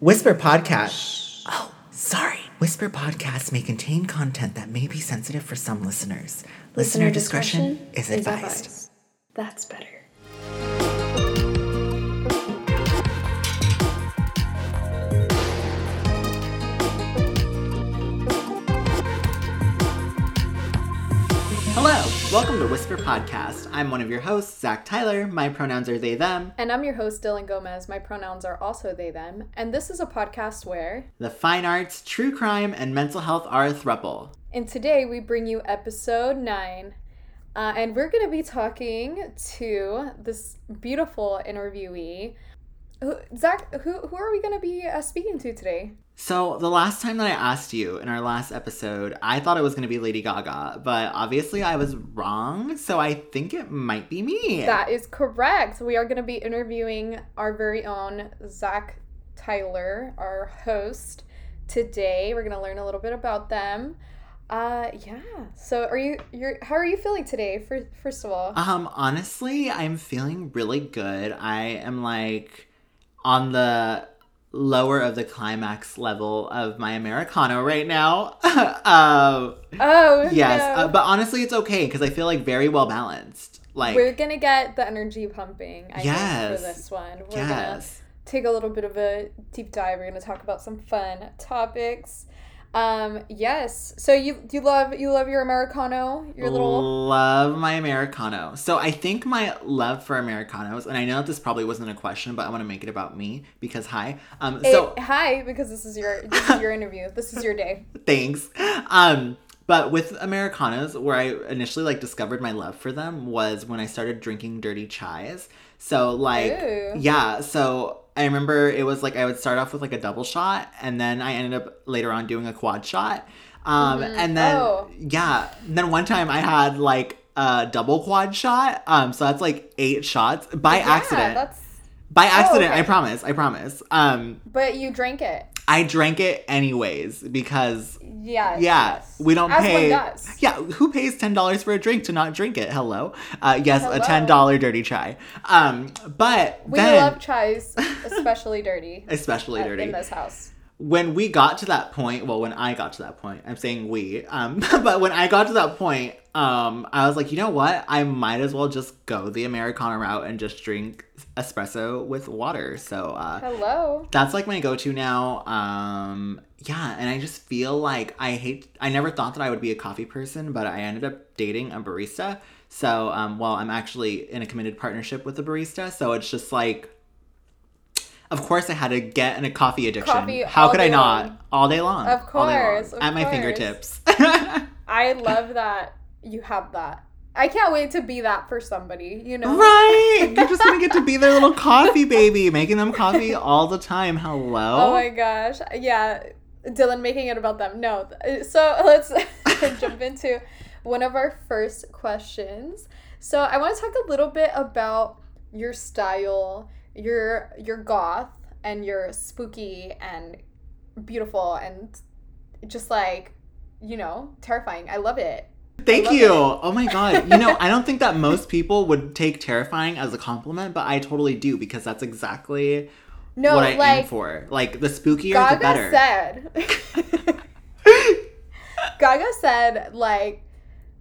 Whisper Podcast. Oh, sorry. Whisper Podcasts may contain content that may be sensitive for some listeners. Listener, discretion, is advised. That's better. Welcome to Whisper Podcast. I'm one of your hosts, Zach Tyler. My pronouns are they, them. And I'm your host, Dylan Gomez. My pronouns are also they, them. And this is a podcast where. The fine arts, true crime, and mental health are a thruple. And today we bring you episode nine. Uh, and we're going to be talking to this beautiful interviewee. Who, Zach, who, who are we going to be uh, speaking to today? So, the last time that I asked you in our last episode, I thought it was going to be Lady Gaga, but obviously I was wrong. So, I think it might be me. That is correct. We are going to be interviewing our very own Zach Tyler, our host, today. We're going to learn a little bit about them. Uh yeah. So are you you're how are you feeling today for first of all? Um honestly, I'm feeling really good. I am like on the lower of the climax level of my americano right now. um Oh yes, no. uh, but honestly it's okay cuz I feel like very well balanced. Like We're gonna get the energy pumping, I Yes. think, for this one. We're gonna yes. take a little bit of a deep dive. We're gonna talk about some fun topics. Um, yes. So you you love you love your Americano, your little love my americano so i think my love for americanos and i know that this probably wasn't a question but i want to make it about me because hi um so Eh, hi, because this is your this is your interview. This is your day. thanks um but with americanos where i initially like discovered my love for them was when i started drinking dirty chais so like Ooh. yeah so i remember it was like i would start off with like a double shot and then i ended up later on doing a quad shot um and then Oh. yeah then one time i had like a double quad shot um so that's like eight shots by Yeah, accident That's by accident i okay. promise i promise um but you drank it. I drank it anyways because Yes. yeah, yes. we don't As pay. Yeah, who pays ten dollars for a drink to not drink it? Hello. Uh, yes, a ten dollar dirty chai. Um, but We then, love chais, especially dirty. especially dirty. in this house. when we got to that point, well, when I got to that point, I'm saying we. Um, but when I got to that point, um, I was like, you know what? I might as well just go the Americano route and just drink espresso with water. So, uh, Hello. that's like my go-to now. Um yeah and i just feel like i hate i never thought that i would be a coffee person but i ended up dating a barista. So um well i'm actually in a committed partnership with a barista. So it's just like of course i had to get in a coffee addiction. Coffee how could i not? long. all day long. Of day long, course, of at my fingertips. I love that you have that. I can't wait to be that for somebody, you know? right you're just gonna get to be their little coffee baby making them coffee all the time hello Oh my gosh. Yeah. Dylan making it about them. No. So let's jump into one of our first questions. So I want to talk a little bit about your style, your your goth and your spooky and beautiful and just like, you know, terrifying. I love it. Thank you. it. Oh my god. You know, I don't think that most people would take terrifying as a compliment, but I totally do because that's exactly No, what I aim like for. Like the spookier Gaga the better. said Gaga said like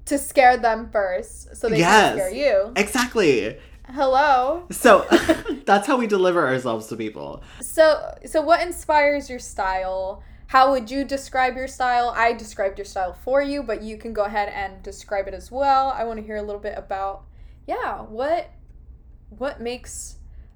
to scare them first so they Yes. can scare you. exactly. Hello. So that's how we deliver ourselves to people. So so what inspires your style? How would you describe your style? I described your style for you, but you can go ahead and describe it as well. I want to hear a little bit about yeah, what what makes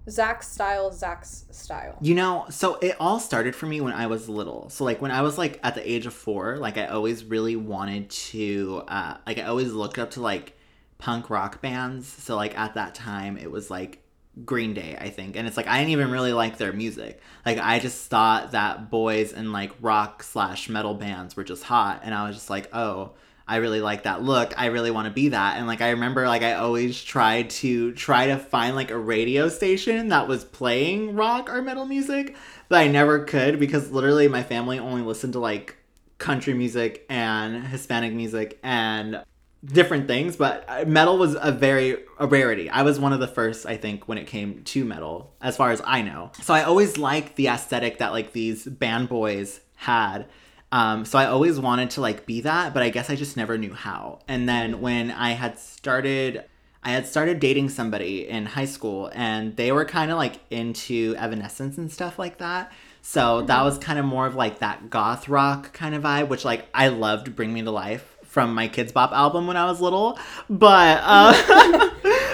Zach's style Zach's style? You know, so it all started for me when I was little. So like when I was like at the age of 4, like I always really wanted to uh like I always looked up to like punk rock bands. So like at that time it was like Green Day, I think. And it's like I didn't even really like their music. Like I just thought that boys and like rock slash metal bands were just hot. And I was just like, oh, I really like that look. I really want to be that. And like I remember like I always tried to try to find like a radio station that was playing rock or metal music, but I never could because literally my family only listened to like country music and Hispanic music and different things, but uh, metal was a very a rarity. I was one of the first, I think, when it came to metal, as far as I know. So I always liked the aesthetic that like these band boys had. Um, so I always wanted to like be that, but I guess I just never knew how. And then when I had started I had started dating somebody in high school and they were kind of like into Evanescence and stuff like that. So that was kind of more of like that goth rock kind of vibe, which like I loved Bring Me to Life from my Kidz Bop album when I was little. But uh,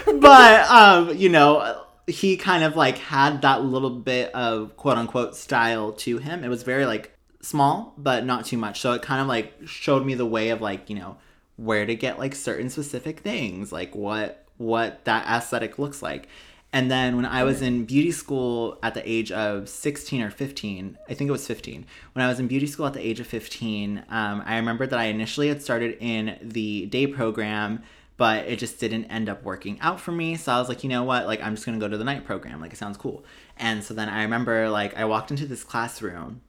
but um, you know, he kind of like had that little bit of quote unquote style to him. It was very like small, but not too much. So it kind of like showed me the way of like, you know, where to get like certain specific things, like what what that aesthetic looks like. And then when I was in beauty school at the age of 16 or 15, I think it was 15, when I was in beauty school at the age of 15, um, I remember that I initially had started in the day program, but it just didn't end up working out for me. So I was like, you know what? Like, I'm just going to go to the night program. Like, it sounds cool. And so then I remember, like, I walked into this classroom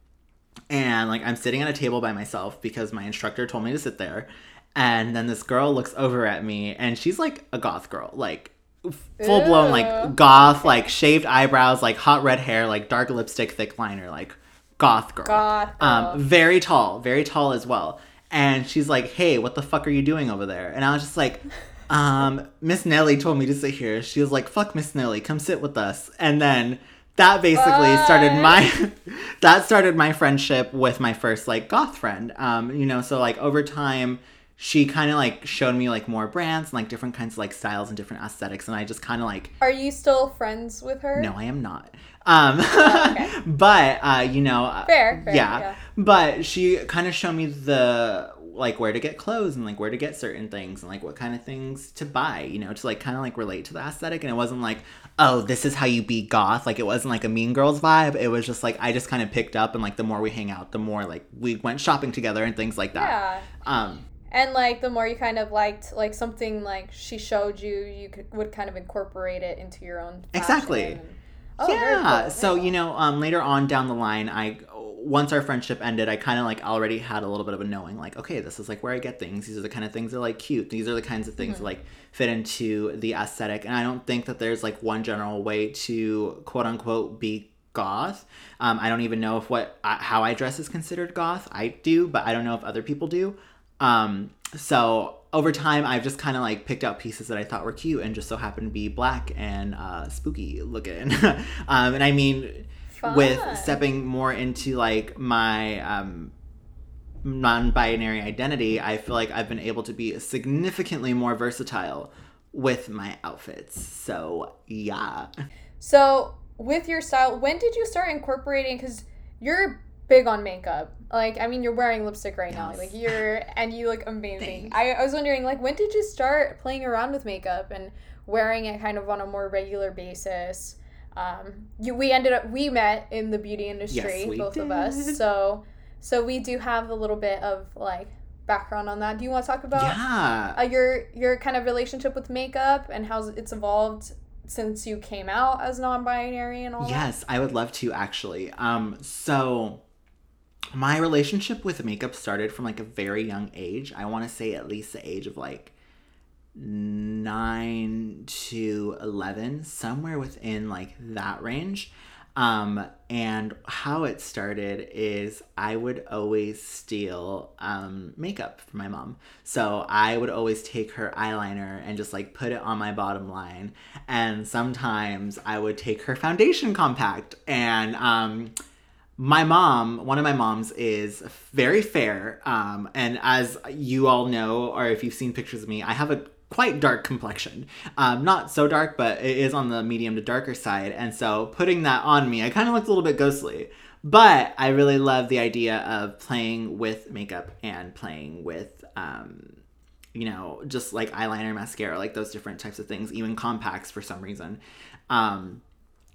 and, like, I'm sitting at a table by myself because my instructor told me to sit there. And then this girl looks over at me and she's like a goth girl. Like, full blown like goth, like shaved eyebrows, like hot red hair, like dark lipstick, thick liner, like goth girl. Goth girl. Um, very tall, very tall as well. And she's like, "Hey, what the fuck are you doing over there?" And I was just like, um, Miss Nelly told me to sit here. She was like, "Fuck Miss Nelly, come sit with us." And then that basically started my that started my friendship with my first like goth friend. Um, you know, so like over time she kind of like showed me like more brands and like different kinds of like styles and different aesthetics and I just kind of like Are you still friends with her? no, I am not. Um, okay. but uh, you know, uh, Fair, fair, yeah. yeah. But she kind of showed me the like where to get clothes and like where to get certain things and like what kind of things to buy, you know, to like kind of like relate to the aesthetic. And it wasn't like, oh, this is how you be goth. Like it wasn't like a Mean Girls vibe. It was just like I just kind of picked up and like the more we hang out, the more like we went shopping together and things like that. Yeah. Um, And like the more you kind of liked like something like she showed you, you could, would kind of incorporate it into your own. Exactly. and- Oh, yeah. cool, So you know, um, later on down the line, I once our friendship ended, I kind of like already had a little bit of a knowing, like, okay, this is like where I get things. These are the kind of things that are like cute. These are the kinds of things Mm-hmm. that like fit into the aesthetic. And I don't think that there's like one general way to quote unquote be goth. Um, I don't even know if what uh, how I dress is considered goth. I do, but I don't know if other people do. Um, so over time, I've just kind of like picked out pieces that I thought were cute and just so happened to be black and uh, spooky looking. um, and I mean, with stepping more into like my um, non-binary identity, I feel like I've been able to be significantly more versatile with my outfits. So yeah. So with your style, when did you start incorporating? Because you're big on makeup. Like, I mean, you're wearing lipstick right now. Like, you're and you look amazing. I, I was wondering, like, when did you start playing around with makeup and wearing it kind of on a more regular basis? Um, you we ended up we met in the beauty industry, we both of us. So so we do have a little bit of like background on that. Do you want to talk about Yeah. uh, your your kind of relationship with makeup and how it's evolved since you came out as non-binary and all that? Yes, I would love to actually. Um, so my relationship with makeup started from like a very young age. I want to say at least the age of like nine to eleven, somewhere within like that range. Um, and how it started is I would always steal um, makeup from my mom. So I would always take her eyeliner and just like put it on my bottom line. And sometimes I would take her foundation compact and um, my mom, one of my moms, is very fair. Um, and as you all know, or if you've seen pictures of me, I have a quite dark complexion. Um, not so dark, but it is on the medium to darker side. And so putting that on me, I kind of looked a little bit ghostly. But I really love the idea of playing with makeup and playing with, um, you know, just like eyeliner, mascara, like those different types of things, even compacts for some reason. Um,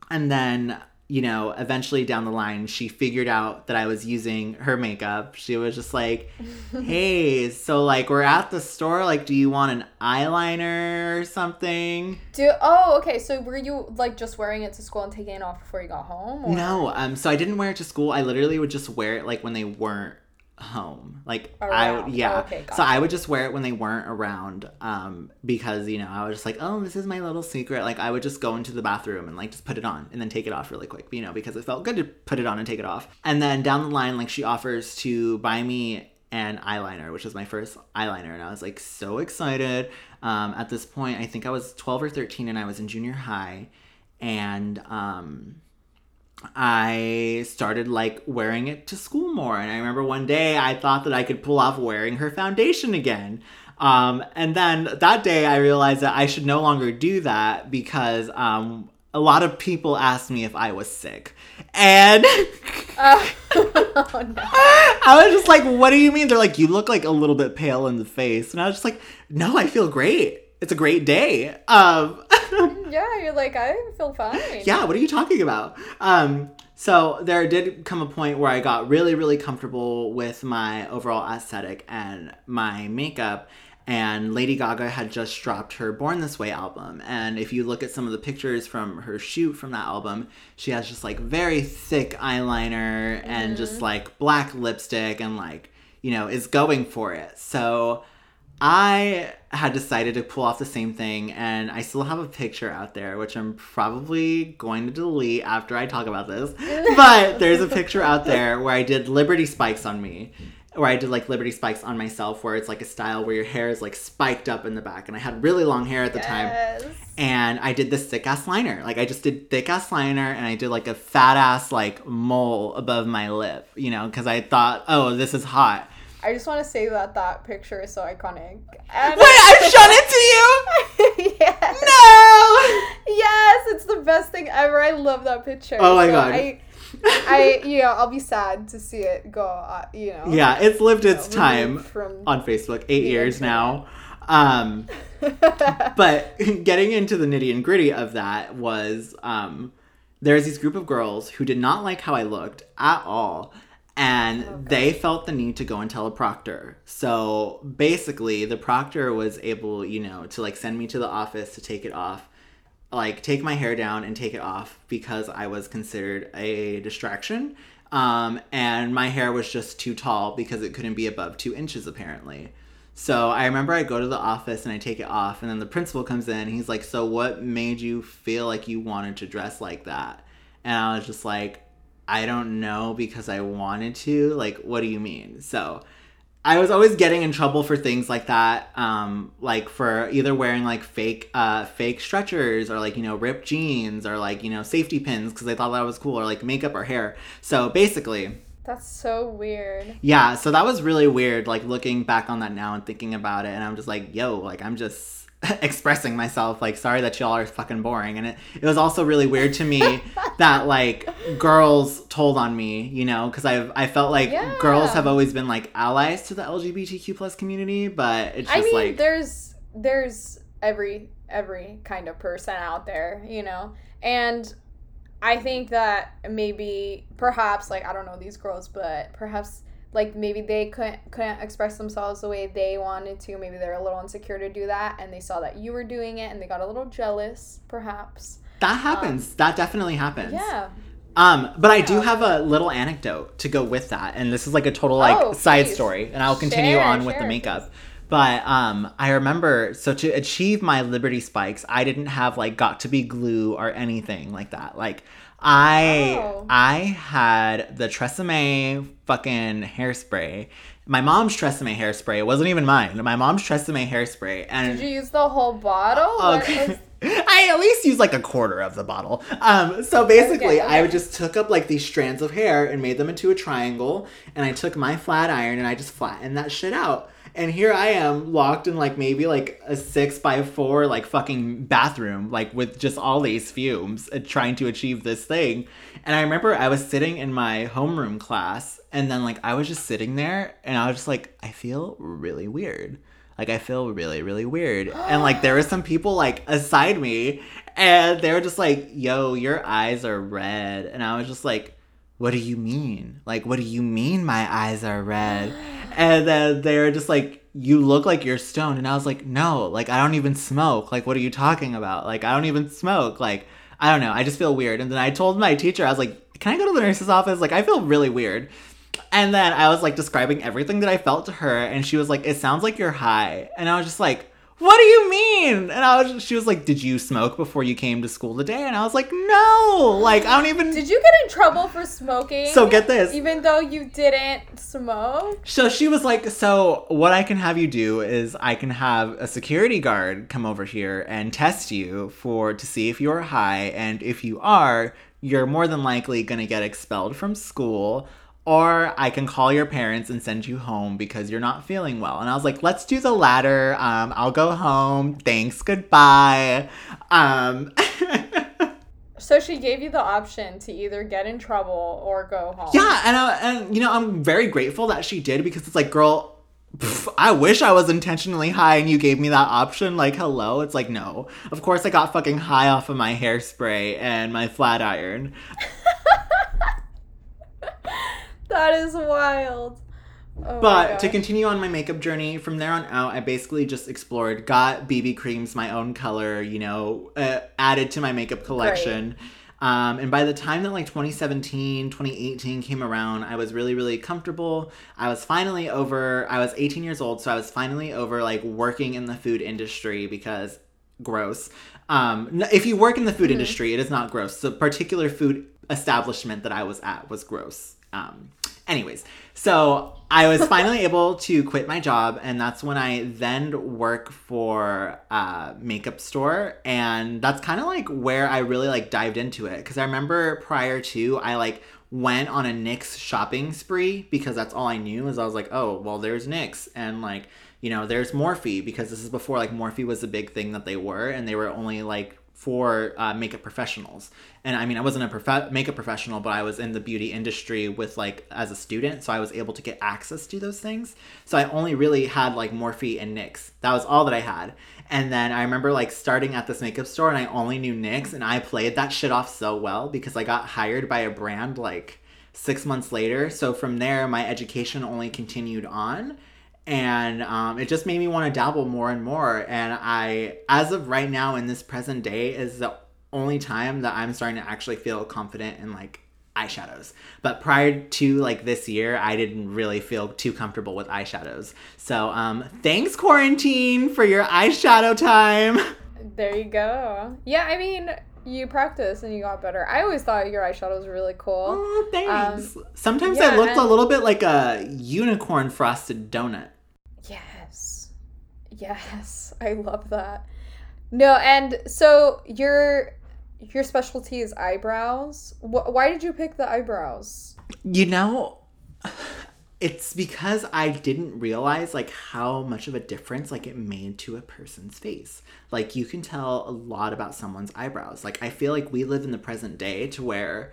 and then, you know, eventually down the line, she figured out that I was using her makeup. She was just like, hey, so like we're at the store. Like, do you want an eyeliner or something? Do oh okay. So were you like just wearing it to school and taking it off before you got home? Or? No, um, so I didn't wear it to school. I literally would just wear it like when they weren't home. Like I Around. would, yeah. Oh, okay, so. I would just wear it when they weren't around, um, because you know I was just like, oh, this is my little secret. Like I would just go into the bathroom and like just put it on and then take it off really quick, you know, because it felt good to put it on and take it off. And then down the line, like she offers to buy me an eyeliner, which was my first eyeliner, and I was like so excited. Um, at this point, I think I was twelve or thirteen, and I was in junior high, and um. I started like wearing it to school more. And I remember one day I thought that I could pull off wearing her foundation again. Um, and then that day I realized that I should no longer do that because um, a lot of people asked me if I was sick. And Uh, oh no. I was just like, what do you mean? They're like, you look like a little bit pale in the face. And I was just like, no, I feel great. It's a great day. Um, Yeah, you're like, I feel fine. yeah, what are you talking about? Um, so there did come a point where I got really, really comfortable with my overall aesthetic and my makeup. And Lady Gaga had just dropped her Born This Way album. And if you look at some of the pictures from her shoot from that album, she has just like very thick eyeliner and just like black lipstick and like, you know, is going for it. So I had decided to pull off the same thing, and I still have a picture out there, which I'm probably going to delete after I talk about this. But there's a picture out there where I did Liberty Spikes on me, where I did like Liberty Spikes on myself, where it's like a style where your hair is like spiked up in the back, and I had really long hair at the time Yes. and I did this thick ass liner. Like I just did thick ass liner and I did like a fat ass like mole above my lip, you know, because I thought, oh, this is hot. I just want to say that that picture is so iconic. And Wait, I've shown it to you? yes. No! Yes, it's the best thing ever. I love that picture. Oh my So God. I, I, you know, I'll be sad to see it go. Uh, you know. Yeah, it's lived its removed time from. on Facebook, eight years internet. now. Um, but getting into the nitty and gritty of that was um, there's these group of girls who did not like how I looked at all. And Oh, they felt the need to go and tell a proctor. So basically, the proctor was able, you know, to like send me to the office to take it off, like take my hair down and take it off because I was considered a distraction. Um, and my hair was just too tall because it couldn't be above two inches apparently. So I remember I go to the office and I take it off, and then the principal comes in. He's like, "So what made you feel like you wanted to dress like that?" And I was just like, "I don't know because I wanted to. Like, what do you mean?" So I was always getting in trouble for things like that, um, like for either wearing like fake, uh, fake stretchers or like you know ripped jeans or like you know safety pins because I thought that was cool or like makeup or hair. So basically, That's so weird. yeah, so that was really weird, like looking back on that now and thinking about it, and I'm just like, yo, like I'm just expressing myself, like sorry that y'all are fucking boring, and it it was also really weird to me that like girls told on me, you know, because i've I felt like Yeah. girls have always been like allies to the LGBTQ plus community, but it's just I mean, like there's there's every every kind of person out there, you know, and I think that maybe perhaps like I don't know these girls, but perhaps like maybe they couldn't couldn't express themselves the way they wanted to. Maybe they're a little insecure to do that, and they saw that you were doing it, and they got a little jealous, perhaps. that happens. that definitely happens. Yeah. Um, but I do have a little anecdote to go with that, and this is like a total like Oh, side please. story, and I'll continue Share, on with the share, makeup. But um, I remember so to achieve my Liberty spikes, I didn't have like Got2b glue or anything like that. Like I Oh. I had the Tresemme fucking hairspray. My mom's Tresemme hairspray. It wasn't even mine. My mom's Tresemme hairspray, and Did you use the whole bottle? Okay. I at least used like a quarter of the bottle. Um, so basically, Okay, I okay. just took up like these strands of hair and made them into a triangle, and I took my flat iron and I just flattened that shit out. And here I am locked in like maybe like a six by four like fucking bathroom, like with just all these fumes, uh, trying to achieve this thing. And I remember I was sitting in my homeroom class, and then like I was just sitting there, and I was just like, I feel really weird. Like I feel really, really weird. And like there were some people like aside me and they were just like, yo, your eyes are red. And I was just like, what do you mean? Like, what do you mean my eyes are red? And then they're just like, you look like you're stoned. And I was like, no, like I don't even smoke. Like, what are you talking about? Like, I don't even smoke. Like, I don't know. I just feel weird. And then I told my teacher, I was like, can I go to the nurse's office? Like, I feel really weird. And then I was like describing everything that I felt to her, and she was like, "It sounds like you're high," and I was just like. What do you mean? And I was she was like, "Did you smoke before you came to school today?" And I was like, "No." Like, I don't even Did you get in trouble for smoking? So get this. Even though you didn't smoke? So she was like, "So what I can have you do is I can have a security guard come over here and test you for to see if you're high and if you are, you're more than likely going to get expelled from school." Or I can call your parents and send you home because you're not feeling well. And I was like, let's do the latter. Um, I'll go home. Thanks. Goodbye. Um, So she gave you the option to either get in trouble or go home. Yeah, and I, and you know I'm very grateful that she did because it's like, girl, pff, I wish I was intentionally high and you gave me that option. Like, hello, it's like no. Of course, I got fucking high off of my hairspray and my flat iron. That is wild. Oh But to continue on my makeup journey, from there on out, I basically just explored, got BB creams my own color, you know, uh, added to my makeup collection. Um, and by the time that like 2017, 2018 came around, I was really, really comfortable. I was finally over, I was 18 years old, so I was finally over like working in the food industry because gross. Um, if you work in the food industry, it is not gross. The particular food establishment that I was at was gross. Um, anyways, so I was finally able to quit my job, and that's when I then work for a makeup store, and that's kind of like where I really like dived into it. Because I remember prior to I like went on a NYX shopping spree because that's all I knew is I was like, oh well, there's NYX, and like you know, there's Morphe because this is before like Morphe was the big thing that they were, and they were only like for uh, makeup professionals. And I mean, I wasn't a prof- makeup professional, but I was in the beauty industry with like as a student, so I was able to get access to those things. So I only really had like Morphe and NYX. That was all that I had. And then I remember like starting at this makeup store, and I only knew NYX, and I played that shit off so well because I got hired by a brand like six months later. So from there, my education only continued on and um, it just made me want to dabble more and more. And i as of right now in this present day is the only time that i'm starting to actually feel confident in like eyeshadows. But prior to like this year i didn't really feel too comfortable with eyeshadows. So um thanks quarantine for your eyeshadow time. There you go. Yeah, I mean, you practice and you got better. I always thought your eyeshadow was really cool. oh thanks um, sometimes yeah, i looked a little bit like a unicorn frosted donut Yes. Yes. I love that. No, and so your your specialty is eyebrows. Wh- why did you pick the eyebrows? You know, it's because I didn't realize like how much of a difference like it made to a person's face. Like you can tell a lot about someone's eyebrows. Like I feel like we live in the present day to where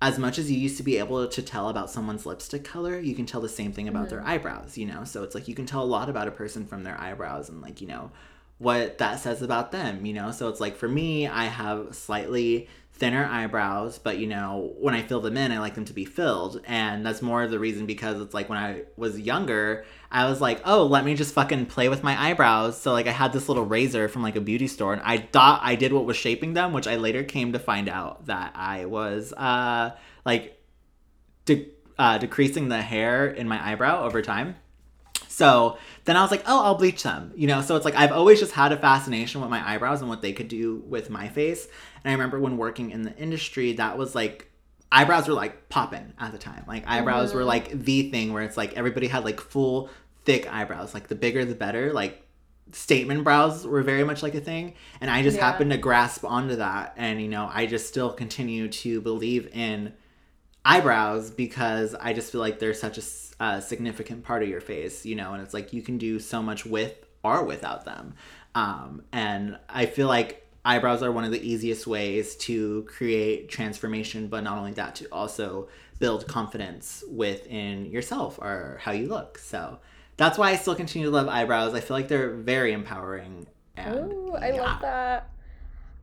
as much as you used to be able to tell about someone's lipstick color, you can tell the same thing about their mm-hmm. eyebrows, you know? So it's like you can tell a lot about a person from their eyebrows and like, you know, what that says about them, you know? So it's like for me, I have slightly thinner eyebrows, but you know, when I fill them in, I like them to be filled. And that's more of the reason because it's like when I was younger, I was like, oh, let me just fucking play with my eyebrows. So like I had this little razor from like a beauty store and I thought I did what was shaping them, which I later came to find out that I was uh like de- uh, decreasing the hair in my eyebrow over time. So then I was like, oh, I'll bleach them, you know? So it's like I've always just had a fascination with my eyebrows and what they could do with my face. And I remember when working in the industry, that was like, eyebrows were like popping at the time. Like eyebrows were mm-hmm. like the thing where it's like everybody had like full, thick eyebrows. Like the bigger the better. Like statement brows were very much like a thing. And I just Yeah. happened to grasp onto that. And, you know, I just still continue to believe in eyebrows because I just feel like they're such a uh, significant part of your face, you know, and it's like you can do so much with or without them. Um, and I feel like eyebrows are one of the easiest ways to create transformation, but not only that, to also build confidence within yourself or how you look. So that's why I still continue to love eyebrows. I feel like they're very empowering. And Ooh, I yeah. love that.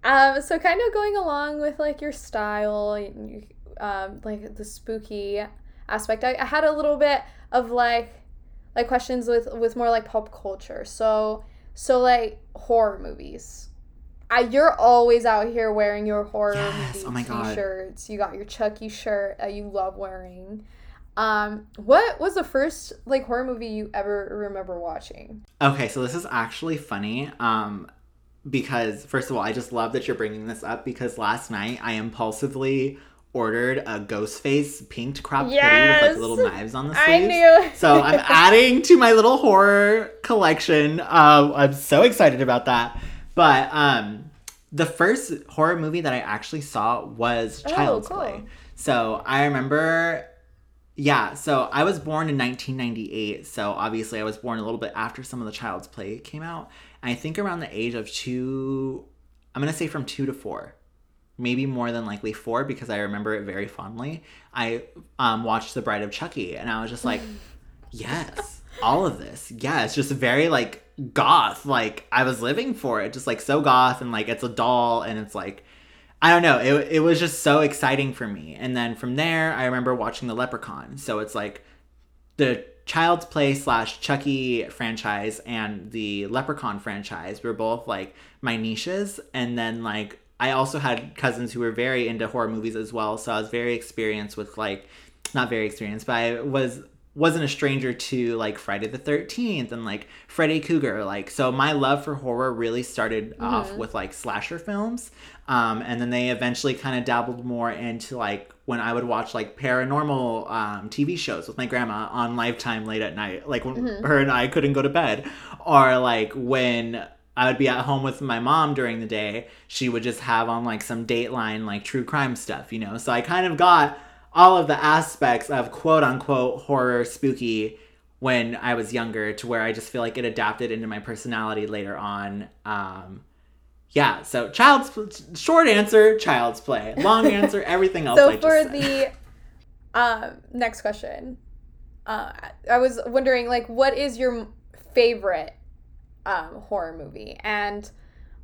Um, so kind of going along with like your style, you- um, like the spooky aspect. I, I had a little bit of like like questions with with more like pop culture. So so like horror movies. I, you're always out here wearing your horror Yes, movie oh t-shirts. You got your Chucky shirt that you love wearing. Um, what was the first like horror movie you ever remember watching? Okay, so this is actually funny. Um, because first of all, I just love that you're bringing this up because last night I impulsively ordered a ghost face pinked crop hoodie with like little knives on the sleeves. I knew. so I'm adding to my little horror collection. Um, I'm so excited about that. But um, the first horror movie that I actually saw was Oh, Child's cool. Play. So I remember, yeah. So I was born in 1998. So obviously I was born a little bit after some of the Child's Play came out. And I think around the age of two, I'm gonna say from two to four maybe more than likely four because I remember it very fondly. I um, watched The Bride of Chucky and I was just like, yes, all of this. Yeah, it's just very like goth. Like I was living for it, just like so goth and like it's a doll and it's like, I don't know. It, it was just so exciting for me. And then from there, I remember watching The Leprechaun. So it's like the Child's Play slash Chucky franchise and the Leprechaun franchise were both like my niches. And then like I also had cousins who were very into horror movies as well. So I was very experienced with like not very experienced, but I was wasn't a stranger to like Friday the 13th and like Freddy Krueger. Like, so my love for horror really started off with like slasher films. Um, and then they eventually kind of dabbled more into like when I would watch like paranormal um, TV shows with my grandma on Lifetime late at night, like when her and I couldn't go to bed, or like when I would be at home with my mom during the day, she would just have on like some Dateline, like true crime stuff, you know? So I kind of got all of the aspects of quote unquote horror spooky when I was younger to where I just feel like it adapted into my personality later on. Um, yeah, so child's short answer, child's play. Long answer, everything else. So for the um, next question, uh, I was wondering like, what is your favorite um, horror movie, and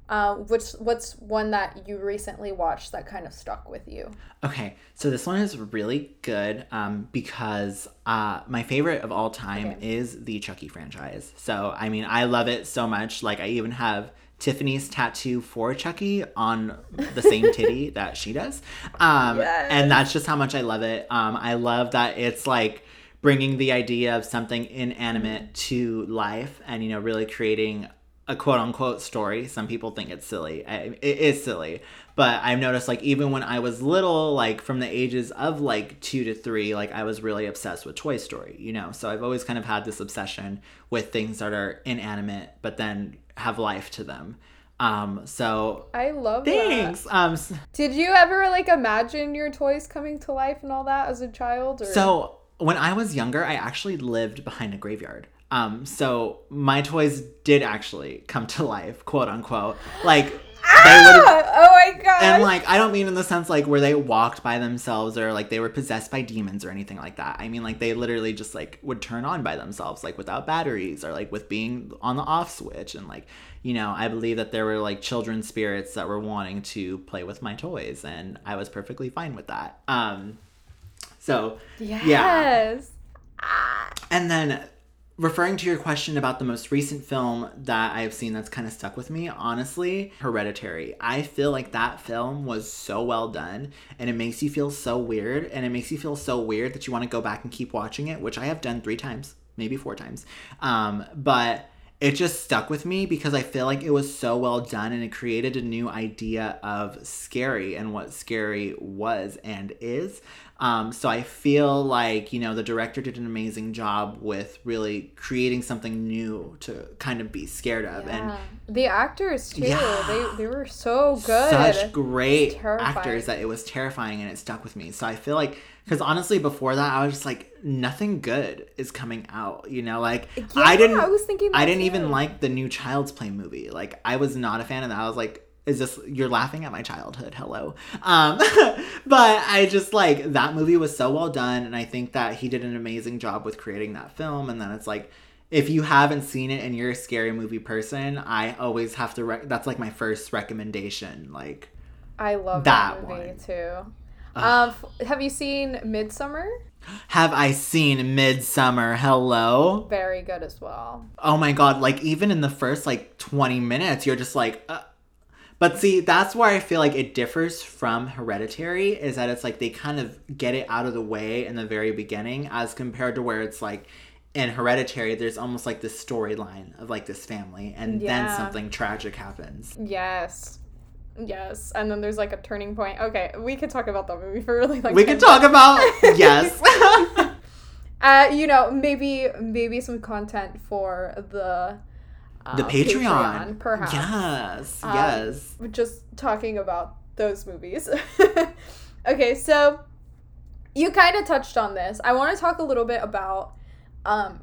uh, which what's one that you recently watched that kind of stuck with you? Okay, so this one is really good um, because uh, my favorite of all time Okay. is the Chucky franchise. So, I mean, I love it so much. Like, I even have Tiffany's tattoo for Chucky on the same titty that she does. Um, Yes. And that's just how much I love it. Um, I love that it's like bringing the idea of something inanimate to life and, you know, really creating a quote unquote story. Some people think it's silly. I, it is silly. But I've noticed, like, even when I was little, like from the ages of like two to three, like I was really obsessed with Toy Story, you know? So I've always kind of had this obsession with things that are inanimate, but then have life to them. Um, so I love that. thanks. Um, Did you ever like imagine your toys coming to life and all that as a child? Or So when I was younger, I actually lived behind a graveyard. Um, so my toys did actually come to life, quote unquote. Like they Ah! oh my god! and like I don't mean in the sense like where they walked by themselves or like they were possessed by demons or anything like that. I mean like they literally just like would turn on by themselves like without batteries or like with being on the off switch and like you know I believe that there were like children spirits that were wanting to play with my toys and I was perfectly fine with that. Um so yes. Ah. and then referring to your question about the most recent film that I've seen that's kind of stuck with me, honestly, Hereditary. I feel like that film was so well done and it makes you feel so weird and it makes you feel so weird that you want to go back and keep watching it, which I have done 3 times, maybe 4 times. Um but it just stuck with me because I feel like it was so well done and it created a new idea of scary and what scary was and is. Um, so I feel like, you know, the director did an amazing job with really creating something new to kind of be scared of. And the actors too. Yeah. They they were so good. such great actors that it was terrifying and it stuck with me. So I feel like, because honestly, before that, I was just like, nothing good is coming out. You know, like I didn't, I was thinking I didn't too. even like the new Child's Play movie. Like I was not a fan of that. I was like. Is this you're laughing at my childhood? Hello, um, but I just like that movie was so well done, and I think that he did an amazing job with creating that film. And then it's like, if you haven't seen it and you're a scary movie person, I always have to. Rec- that's like my first recommendation. Like, I love that, That movie one. too. Um, f- have you seen Midsommar? have I seen Midsommar? Hello. Very good as well. Oh my god! Like even in the first like twenty minutes, you're just like. Uh, But see, that's where I feel like it differs from Hereditary is that it's like they kind of get it out of the way in the very beginning as compared to where it's like in Hereditary there's almost like this storyline of like this family and Yeah. then something tragic happens. Yes. Yes. And then there's like a turning point. Okay, we could talk about that movie for really long We could talk about yes. uh, you know, maybe maybe some content for the uh, the Patreon. perhaps. Yes. Um, yes. Just talking about those movies. okay, so you kind of touched on this. I want to talk a little bit about um,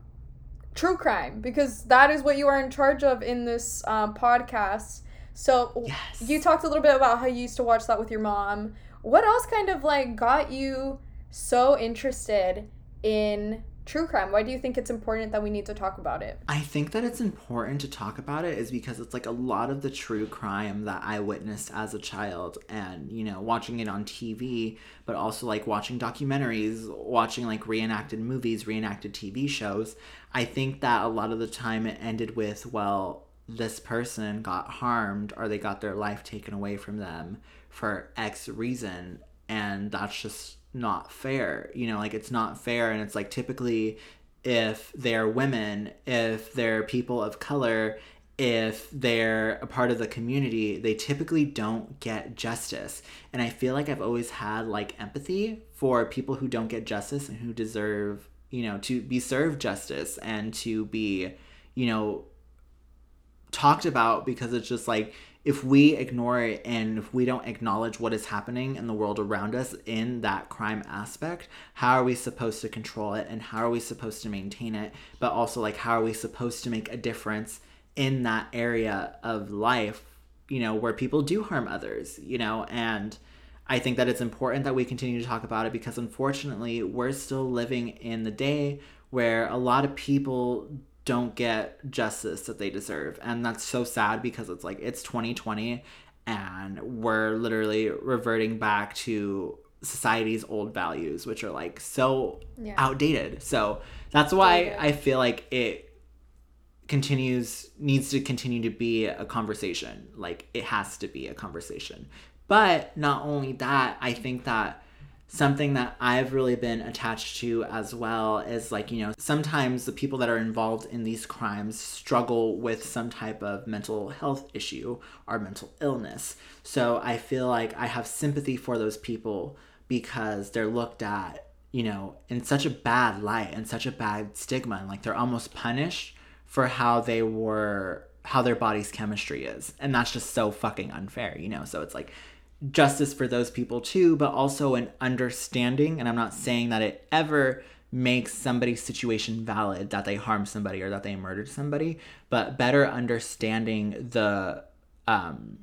true crime because that is what you are in charge of in this um, podcast. So Yes. you talked a little bit about how you used to watch that with your mom. What else kind of like got you so interested in true crime? Why do you think it's important that we need to talk about it? I think that it's important to talk about it is because it's like a lot of the true crime that I witnessed as a child and, you know, watching it on TV, but also like watching documentaries, watching like reenacted movies, reenacted TV shows. I think that a lot of the time it ended with, well, this person got harmed or they got their life taken away from them for X reason. And that's just not fair. You know, like it's not fair. And it's like typically if they're women, if they're people of color, if they're a part of the community, they typically don't get justice. And I feel like I've always had like empathy for people who don't get justice and who deserve, you know, to be served justice and to be, you know, talked about because it's just like if we ignore it and if we don't acknowledge what is happening in the world around us in that crime aspect, how are we supposed to control it and how are we supposed to maintain it? But also, like, how are we supposed to make a difference in that area of life, you know, where people do harm others, you know? And I think that it's important that we continue to talk about it because unfortunately, we're still living in the day where a lot of people don't get justice that they deserve. And that's so sad because it's like it's 2020 and we're literally reverting back to society's old values, which are like so Yeah. outdated. So that's why I feel like it continues needs to continue to be a conversation like it has to be a conversation but not only that i think that something that i've really been attached to as well is like you know sometimes the people that are involved in these crimes struggle with some type of mental health issue or mental illness. So i feel like i have sympathy for those people because they're looked at you know in such a bad light and such a bad stigma and like they're almost punished for how they were how their body's chemistry is. And that's just so fucking unfair you know? So it's like justice for those people too but also an understanding and i'm not saying that it ever makes somebody's situation valid that they harmed somebody or that they murdered somebody but better understanding the um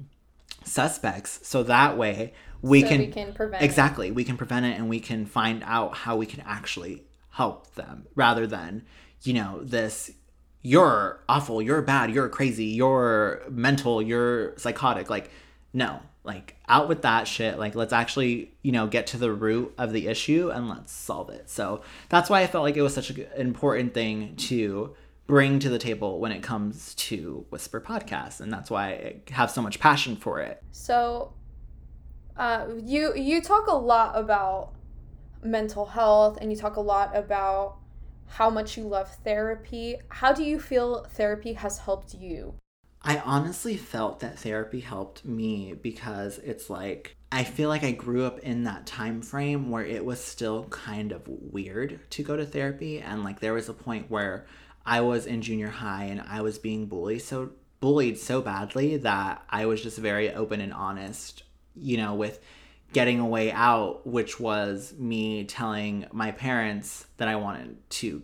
suspects so that way we So can we can prevent it. exactly. We can prevent it and we can find out how we can actually help them rather than you know this you're awful you're bad you're crazy you're mental you're psychotic. Like no like out with that shit like let's actually you know get to the root of the issue and let's solve it so that's why i felt like it was such an important thing to bring to the table when it comes to whisper podcasts and that's why i have so much passion for it So, uh, you you talk a lot about mental health, and you talk a lot about how much you love therapy. How do you feel therapy has helped you? I honestly felt that therapy helped me because it's like I feel like I grew up in that time frame where it was still kind of weird to go to therapy and like there was a point where I was in junior high and I was being bullied so bullied so badly that I was just very open and honest, you know, with getting a way out, which was me telling my parents that I wanted to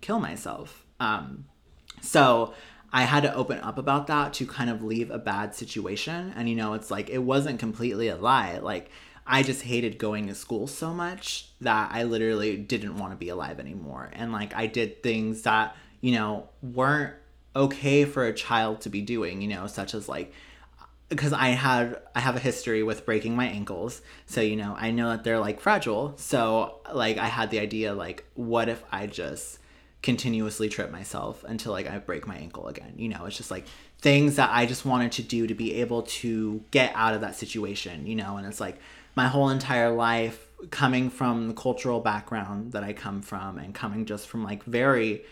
kill myself. Um, so I had to open up about that to kind of leave a bad situation. And, you know, it's like, it wasn't completely a lie. Like, I just hated going to school so much that I literally didn't want to be alive anymore. And, like, I did things that, you know, weren't okay for a child to be doing, you know, such as like, because I had I have a history with breaking my ankles, so you know I know that they're like fragile. So like I had the idea like, what if I just continuously trip myself until like I break my ankle again. You know, it's just like things that I just wanted to do to be able to get out of that situation, you know, and it's like my whole entire life coming from the cultural background that I come from and coming just from like very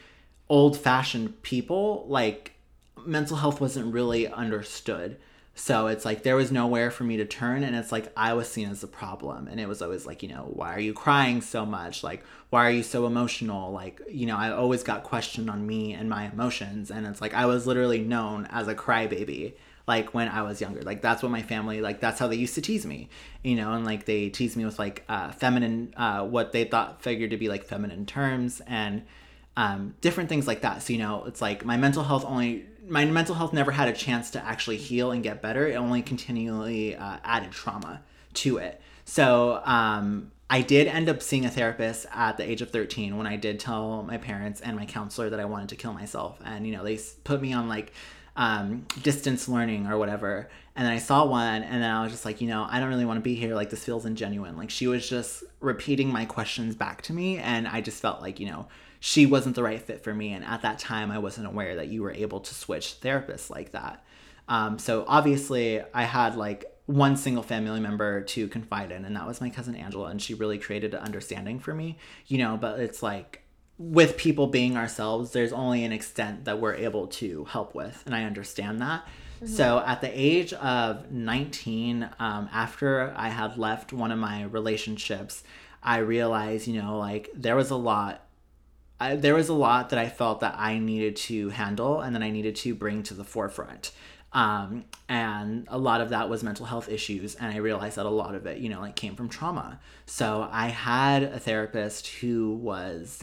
old fashioned people, like mental health wasn't really understood. So it's like there was nowhere for me to turn, and it's like I was seen as a problem. And it was always like, you know, why are you crying so much? Like, why are you so emotional? Like, you know, I always got questioned on me and my emotions. And it's like I was literally known as a crybaby, like when I was younger. Like, that's what my family, like, that's how they used to tease me, you know, and like they teased me with like uh, feminine, uh, what they thought figured to be like feminine terms and um, different things like that. So, you know, it's like my mental health only my mental health never had a chance to actually heal and get better. It only continually uh, added trauma to it. So um, I did end up seeing a therapist at the age of 13 when I did tell my parents and my counselor that I wanted to kill myself. And, you know, they put me on like um, distance learning or whatever. And then I saw one and then I was just like, you know, I don't really want to be here. Like, this feels ingenuine. Like, she was just repeating my questions back to me. And I just felt like, you know, she wasn't the right fit for me. And at that time, I wasn't aware that you were able to switch therapists like that. Um, so obviously, I had like one single family member to confide in, and that was my cousin Angela, and she really created an understanding for me, you know. But it's like with people being ourselves, there's only an extent that we're able to help with, and I understand that. Mm-hmm. So at the age of 19, um, after I had left one of my relationships, I realized, you know, like there was a lot I, there was a lot that I felt that I needed to handle and that I needed to bring to the forefront. Um, and a lot of that was mental health issues. And I realized that a lot of it, you know, like came from trauma. So I had a therapist who was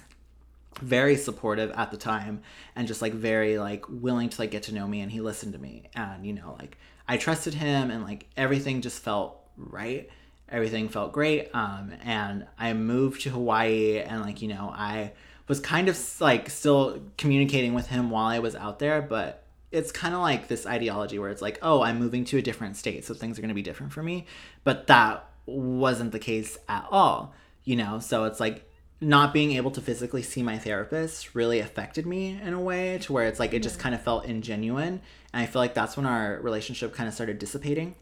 very supportive at the time and just like very like willing to like get to know me and he listened to me and you know like I trusted him and like everything just felt right everything felt great um and I moved to Hawaii and like you know I was kind of like still communicating with him while I was out there, but it's kind of like this ideology where it's like, oh, I'm moving to a different state, so things are going to be different for me. But that wasn't the case at all, you know? So it's like not being able to physically see my therapist really affected me in a way to where it's like it just kind of felt ingenuine. And I feel like that's when our relationship kind of started dissipating.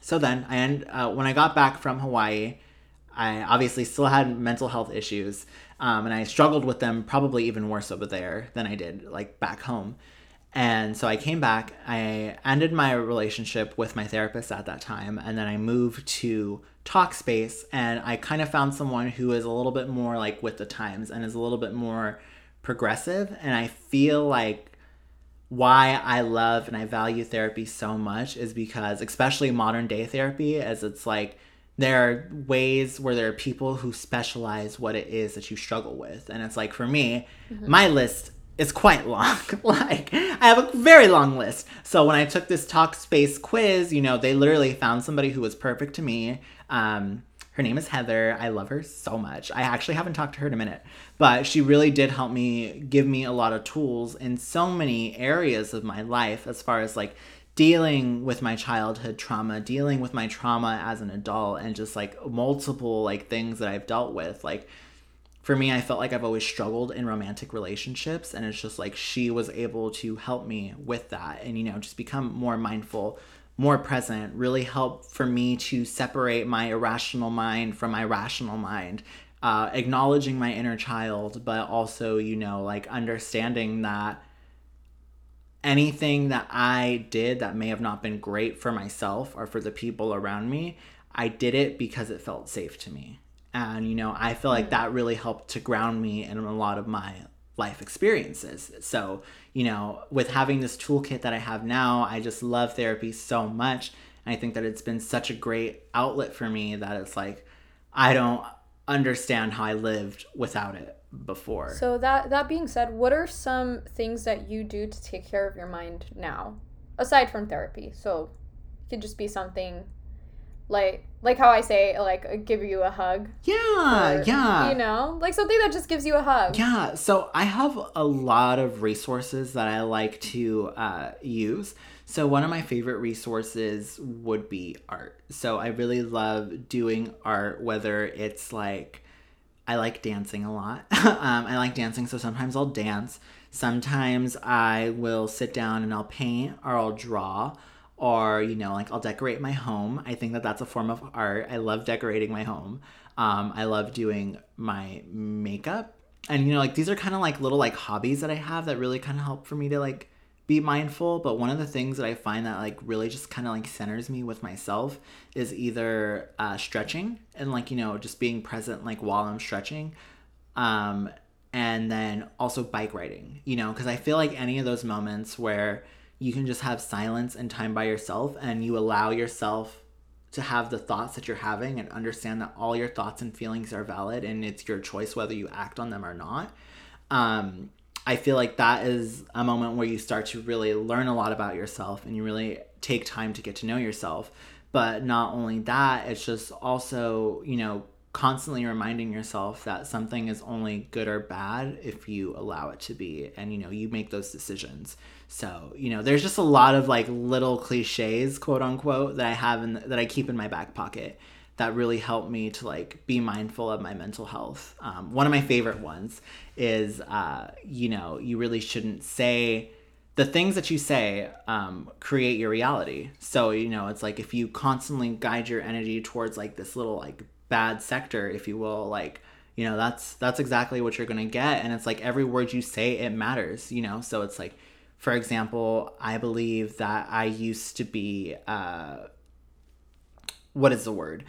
So then I end, uh, when I got back from Hawaii, I obviously still had mental health issues, um, and I struggled with them probably even worse over there than I did like back home. And so I came back. I ended my relationship with my therapist at that time, and then I moved to Talkspace, and I kind of found someone who is a little bit more like with the times and is a little bit more progressive. And I feel like why I love and I value therapy so much is because, especially modern day therapy, as it's like there are ways where there are people who specialize what it is that you struggle with. And it's like for me, mm-hmm. my list is quite long. like I have a very long list. So when I took this Talkspace quiz, you know, they literally found somebody who was perfect to me. Um, her name is Heather. I love her so much. I actually haven't talked to her in a minute, but she really did help me give me a lot of tools in so many areas of my life as far as like dealing with my childhood trauma, dealing with my trauma as an adult, and just like multiple like things that I've dealt with. Like for me, I felt like I've always struggled in romantic relationships, and it's just like she was able to help me with that, and you know, just become more mindful. More present, really help for me to separate my irrational mind from my rational mind, uh, acknowledging my inner child, but also, you know, like understanding that anything that I did that may have not been great for myself or for the people around me, I did it because it felt safe to me. And, you know, I feel like mm. that really helped to ground me in a lot of my life experiences. So, you know, with having this toolkit that I have now, I just love therapy so much. And I think that it's been such a great outlet for me that it's like, I don't understand how I lived without it before. So that that being said, what are some things that you do to take care of your mind now, aside from therapy? So it could just be something like like how I say like give you a hug. Yeah, or, yeah. You know, like something that just gives you a hug. Yeah. So I have a lot of resources that I like to uh, use. So one of my favorite resources would be art. So I really love doing art, whether it's like I like dancing a lot. um, I like dancing, so sometimes I'll dance. Sometimes I will sit down and I'll paint or I'll draw or you know like i'll decorate my home i think that that's a form of art i love decorating my home um, i love doing my makeup and you know like these are kind of like little like hobbies that i have that really kind of help for me to like be mindful but one of the things that i find that like really just kind of like centers me with myself is either uh, stretching and like you know just being present like while i'm stretching um, and then also bike riding you know because i feel like any of those moments where you can just have silence and time by yourself and you allow yourself to have the thoughts that you're having and understand that all your thoughts and feelings are valid and it's your choice whether you act on them or not. Um, I feel like that is a moment where you start to really learn a lot about yourself and you really take time to get to know yourself. But not only that, it's just also, you know, constantly reminding yourself that something is only good or bad if you allow it to be and you know you make those decisions so you know there's just a lot of like little cliches quote unquote that i have and that i keep in my back pocket that really helped me to like be mindful of my mental health. Um, one of my favorite ones is uh, you know you really shouldn't say the things that you say um, create your reality. So you know it's like if you constantly guide your energy towards like this little like bad sector if you will like you know that's that's exactly what you're gonna get. And it's like every word you say it matters you know? So it's like for example i believe that i used to be uh what is the word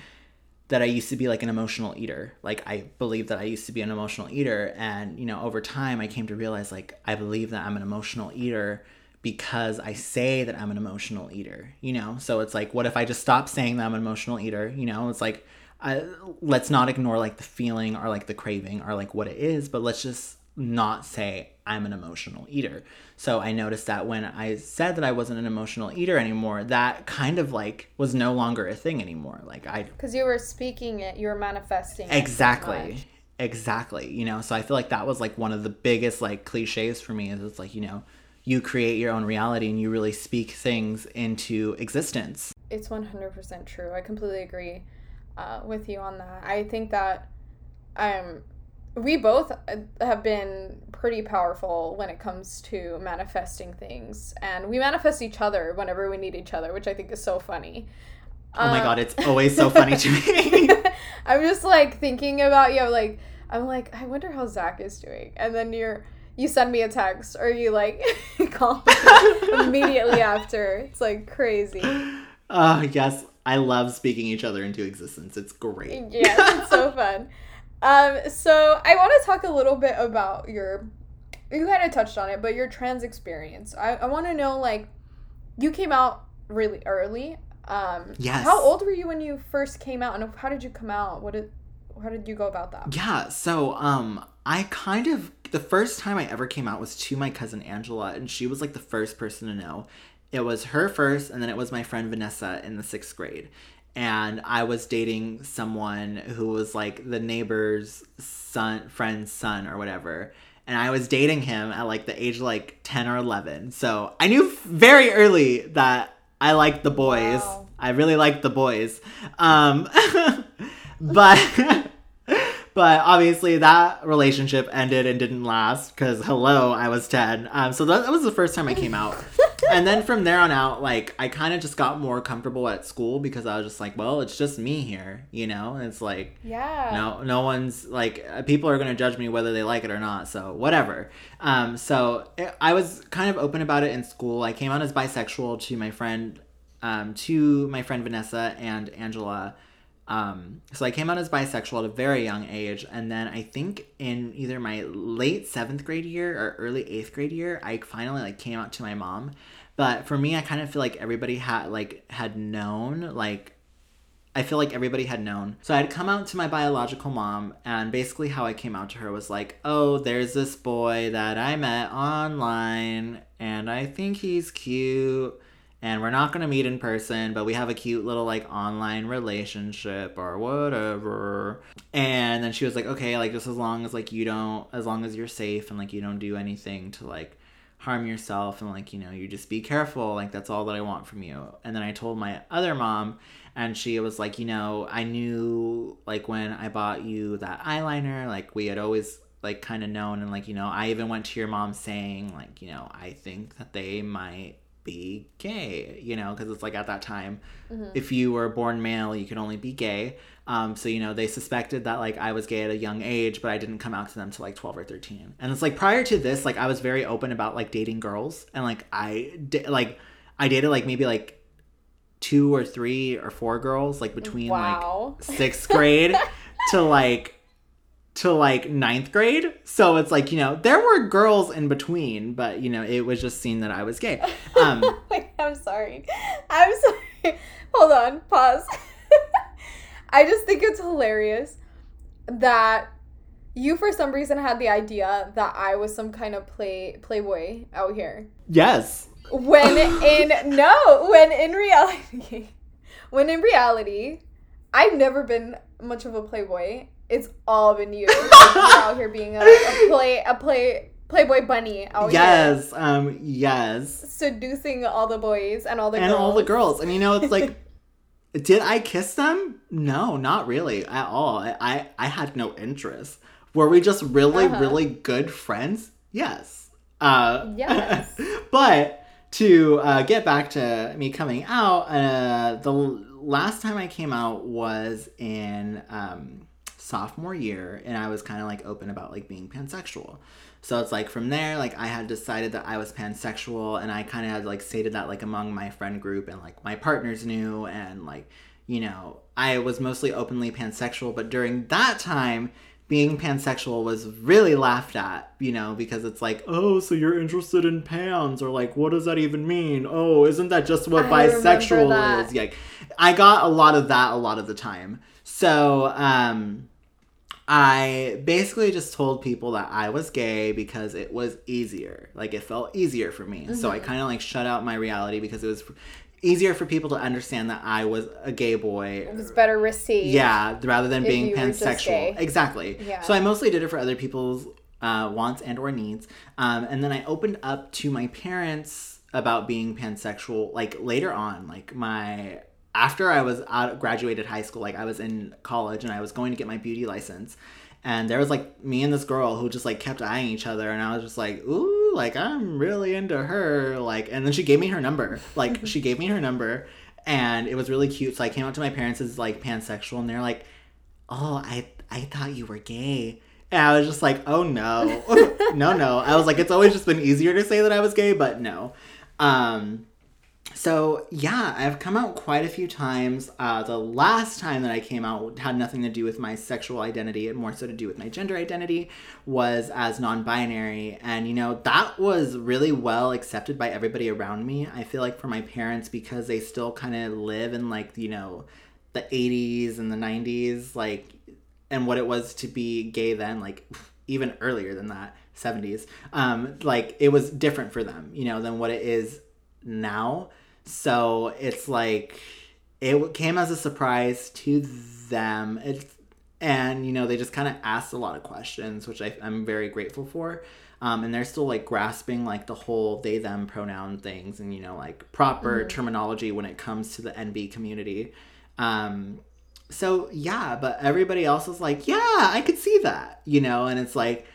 that i used to be like an emotional eater like i believe that i used to be an emotional eater and you know over time i came to realize like i believe that i'm an emotional eater because I say that I'm an emotional eater, you know? So it's like, what if I just stop saying that I'm an emotional eater? You know, it's like, I, let's not ignore like the feeling or like the craving or like what it is, but let's just not say I'm an emotional eater. So I noticed that when I said that I wasn't an emotional eater anymore, that kind of like was no longer a thing anymore. Like I because you were speaking it, you were manifesting exactly, exactly. You know, so I feel like that was like one of the biggest like cliches for me. Is it's like you know you create your own reality and you really speak things into existence. It's one hundred percent true. I completely agree uh, with you on that. I think that um, we both uh, have been pretty powerful when it comes to manifesting things, and we manifest each other whenever we need each other, which I think is so funny. Oh my um, god, it's always so funny to me. I'm just like thinking about you, like I'm like, I wonder how Zach is doing, and then you're you send me a text or you like call immediately after. It's like crazy. Uh yes, I love speaking each other into existence. It's great. Yeah, it's so fun. Um, so I want to talk a little bit about your. You kind of touched on it, but your trans experience. I, I want to know like, you came out really early. Um, yes. How old were you when you first came out, and how did you come out? What did, how did you go about that? Yeah. So um, I kind of the first time I ever came out was to my cousin Angela, and she was like the first person to know it was her first, and then it was my friend Vanessa in the sixth grade. And I was dating someone who was like the neighbor's son, friend's son, or whatever. And I was dating him at like the age of like 10 or 11. So I knew very early that I liked the boys. Wow. I really liked the boys. Um, but but obviously that relationship ended and didn't last because hello, I was 10. Um, so that, that was the first time I came out. And then from there on out, like I kind of just got more comfortable at school because I was just like, well, it's just me here, you know. And it's like, yeah, no, no one's like uh, people are gonna judge me whether they like it or not. So whatever. Um, so it, I was kind of open about it in school. I came out as bisexual to my friend, um, to my friend Vanessa and Angela um, so I came out as bisexual at a very young age, and then I think in either my late seventh grade year or early eighth grade year, I finally like came out to my mom. But for me, I kind of feel like everybody had like had known like I feel like everybody had known. So I had come out to my biological mom, and basically how I came out to her was like, oh, there's this boy that I met online, and I think he's cute and we're not going to meet in person, but we have a cute little like online relationship or whatever. And then she was like, okay, like just as long as like you don't, as long as you're safe and like you don't do anything to like harm yourself and like you know you just be careful like that's all that i want from you and then i told my other mom and she was like you know i knew like when i bought you that eyeliner like we had always like kind of known and like you know i even went to your mom saying like you know i think that they might be gay you know because it's like at that time Mm-hmm. if you were born male you could only be gay um, so you know they suspected that like i was gay at a young age but i didn't come out to them till like 12 or 13 and it's like prior to this like i was very open about like dating girls and like i da- like i dated like maybe like two or three or four girls like between Wow. like sixth grade to like to like ninth grade so it's like you know there were girls in between but you know it was just seen that i was gay um Wait, I'm sorry. I'm sorry. Hold on. Pause. I just think it's hilarious that you, for some reason, had the idea that I was some kind of play playboy out here. yes When in no, when in reality, when in reality, I've never been much of a playboy. It's all been you. Like, you're out here being a, a play a play playboy bunny out here yes um yes seducing all the boys and all the and girls. all the girls and you know it's like did i kiss them no not really at all i i, I had no interest were we just really Uh-huh. really good friends yes uh Yes. but to uh, get back to me coming out uh the l- last time i came out was in um sophomore year and i was kind of like open about like being pansexual. So it's like from there like i had decided that i was pansexual and i kind of had like stated that like among my friend group and like my partners knew and like you know i was mostly openly pansexual but during that time being pansexual was really laughed at you know because it's like oh so you're interested in pans or like what does that even mean? Oh isn't that just what I bisexual is? like i got a lot of that a lot of the time. So um I basically just told people that I was gay because it was easier. Like it felt easier for me. So I kind of like shut out my reality because it was easier for people to understand that I was a gay boy. It was better received. Yeah, rather than being you were just pansexual. Exactly. Yeah. So I mostly did it for other people's uh, wants and or needs. Um, and then I opened up to my parents about being pansexual like later on. Like my after I was out graduated high school, like I was in college and I was going to get my beauty license. And there was like me and this girl who just like kept eyeing each other, and I was just like, "Ooh, like I'm really into her." Like, and then she gave me her number. Like, she gave me her number, and it was really cute. So I came out to my parents as like pansexual, and they're like, "Oh, I I thought you were gay." And I was just like, "Oh no, no, no." I was like, "It's always just been easier to say that I was gay, but no." Um, so yeah, I've come out quite a few times. Uh, the last time that I came out had nothing to do with my sexual identity, and more so to do with my gender identity, was as non-binary, and you know that was really well accepted by everybody around me. I feel like for my parents because they still kind of live in like you know the 80s and the 90s, like and what it was to be gay then, like even earlier than that, 70s. Um, like it was different for them, you know, than what it is now. So it's like it came as a surprise to them. It's and you know they just kind of asked a lot of questions, which I, I'm very grateful for. Um, and they're still like grasping like the whole they them pronoun things and you know like proper terminology when it comes to the NB community. Um, so yeah, but everybody else is like, yeah, I could see that, you know, and it's like,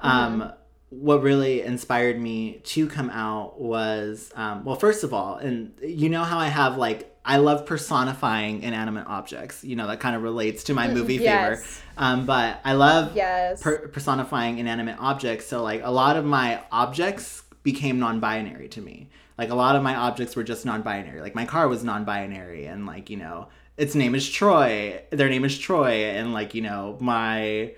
um, what really inspired me to come out was, um, well, first of all, and you know how I have like, I love personifying inanimate objects, you know, that kind of relates to my movie yes. favor. Um, but I love Yes. per- personifying inanimate objects. So like a lot of my objects became non-binary to me. Like a lot of my objects were just non-binary. Like my car was non-binary, and like you know, its name is Troy. Their name is Troy, and like you know, my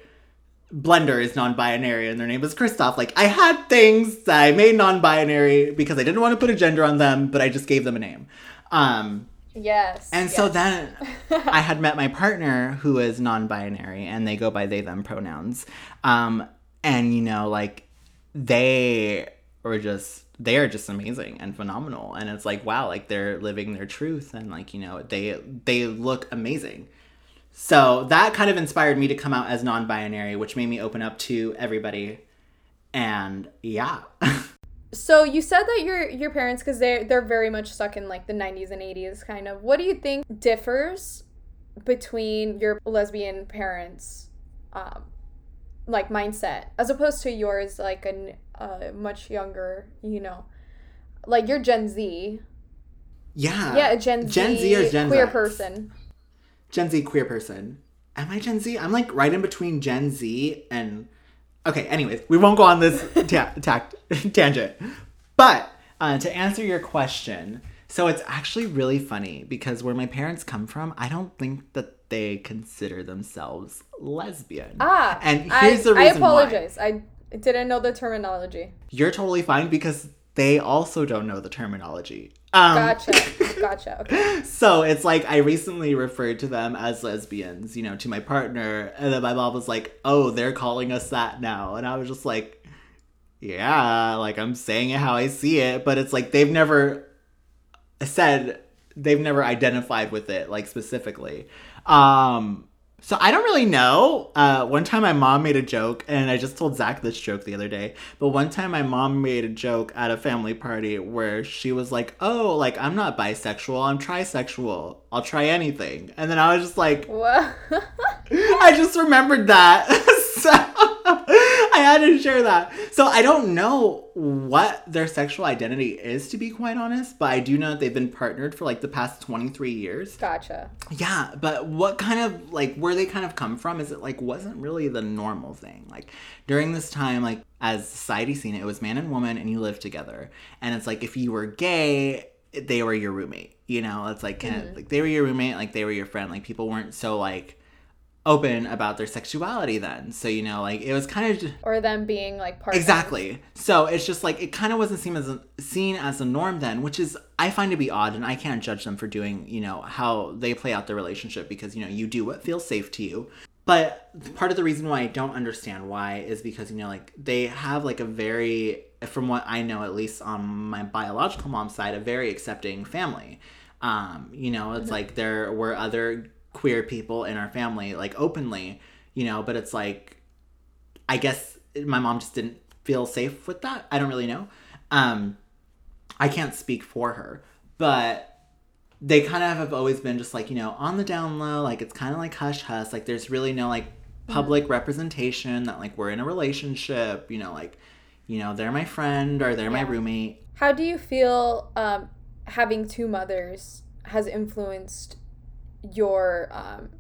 blender is non-binary, and their name is Christoph. Like I had things that I made non-binary because I didn't want to put a gender on them, but I just gave them a name. Um, yes. and so then I had met my partner who is non binary and they go by they them pronouns. Um, and you know, like they were just they are just amazing and phenomenal. And it's like, wow, like they're living their truth and like, you know, they they look amazing. So that kind of inspired me to come out as non binary, which made me open up to everybody. And yeah. so you said that your your parents because they're they're very much stuck in like the 90s and 80s kind of what do you think differs between your lesbian parents um like mindset as opposed to yours like a uh, much younger you know like you're gen z Yeah. yeah a gen, Gen z, or Gen queer person Gen Z queer person. Am I Gen Z? I'm like right in between Gen Z and. Okay, anyways, we won't go on this ta- tact- tangent. But uh, to answer your question, so it's actually really funny because where my parents come from, I don't think that they consider themselves lesbian. ah And here's I, the reason i why. apologize i didn't know the terminology You're totally fine because they also don't know the terminology. Um, gotcha. Gotcha. Okay. So it's like I recently referred to them as lesbians, you know, to my partner, and then my mom was like, "Oh, they're calling us that now," and I was just like, "Yeah, like I'm saying it how I see it," but it's like they've never said they've never identified with it like specifically. Um, so I don't really know. Uh, one time my mom made a joke, and I just told Zach this joke the other day. But one time my mom made a joke at a family party where she was like, "Oh, like I'm not bisexual, I'm trisexual. I'll try anything." And then I was just like, Wha- I just remembered that. so I had to share that. So I don't know what their sexual identity is, to be quite honest, but I do know that they've been partnered for like the past 23 years. gotcha Yeah, but what kind of like where they kind of come from is it like wasn't really the normal thing. Like during this time, like as society seen it, it was man and woman and you lived together. And it's like if you were gay, they were your roommate. You know, it's like kind of like they were your roommate, like they were your friend. Like people weren't so like open about their sexuality then. So you know, like it was kind of just, or them being like part Exactly. So it's just like it kind of wasn't seen as a, seen as a norm then, which is I find to be odd, and I can't judge them for doing you know how they play out their relationship because you know you do what feels safe to you. But part of the reason why I don't understand why is because you know like they have like a very from what I know at least on my biological mom's side a very accepting family. Um, you know, it's like there were other queer people in our family like openly, you know, but it's like I guess my mom just didn't feel safe with that. I don't really know. Um, I can't speak for her, but they kind of have always been just like you know on the down low. Like it's kind of like hush hush. Like there's really no like public representation that like we're in a relationship. You know, like you know they're my friend or they're my roommate. How do you feel um, having two mothers has influenced your um,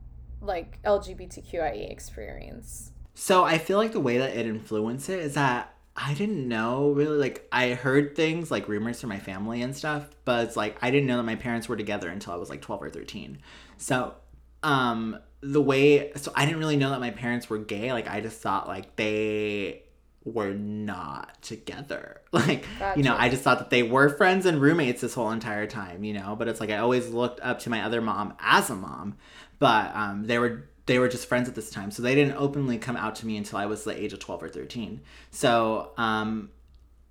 like LGBTQIA experience? So I feel like the way that it influenced it is that I didn't know really like I heard things like rumors from my family and stuff, but it's like I didn't know that my parents were together until I was like 12 or 13. So um the way so I didn't really know that my parents were gay, like I just thought like they were not together. Like, you know, I just thought that they were friends and roommates this whole entire time, you know, but it's like I always looked up to my other mom as a mom, but um they were they were just friends at this time. So they didn't openly come out to me until I was the age of 12 or 13. So, um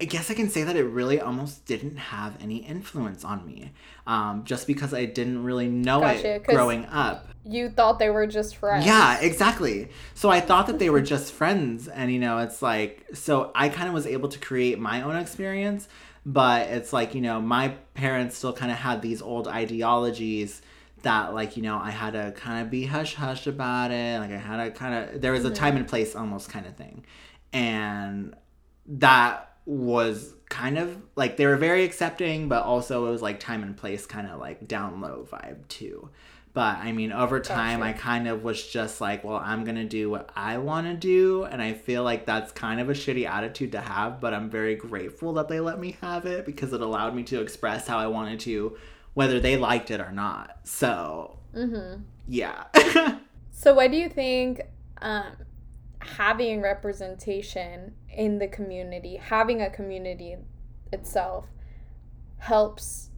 I guess I can say that it really almost didn't have any influence on me. Um, just because I didn't really know Gotcha, it growing up. You thought they were just friends. Yeah, exactly. So I thought that they were just friends, and you know, it's like, so I kind of was able to create my own experience, but it's like, you know, my parents still kind of had these old ideologies that, like, you know, I had to kind of be hush hush about it. Like, I had to kind of, there was a time and place almost kind of thing. And that was kind of like, they were very accepting, but also it was like time and place kind of like down low vibe too. But I mean, over time, Gotcha. I kind of was just like, well, I'm going to do what I want to do. And I feel like that's kind of a shitty attitude to have, but I'm very grateful that they let me have it because it allowed me to express how I wanted to, whether they liked it or not. So, Mm-hmm. yeah. So, what do you think um, having representation in the community, having a community itself, helps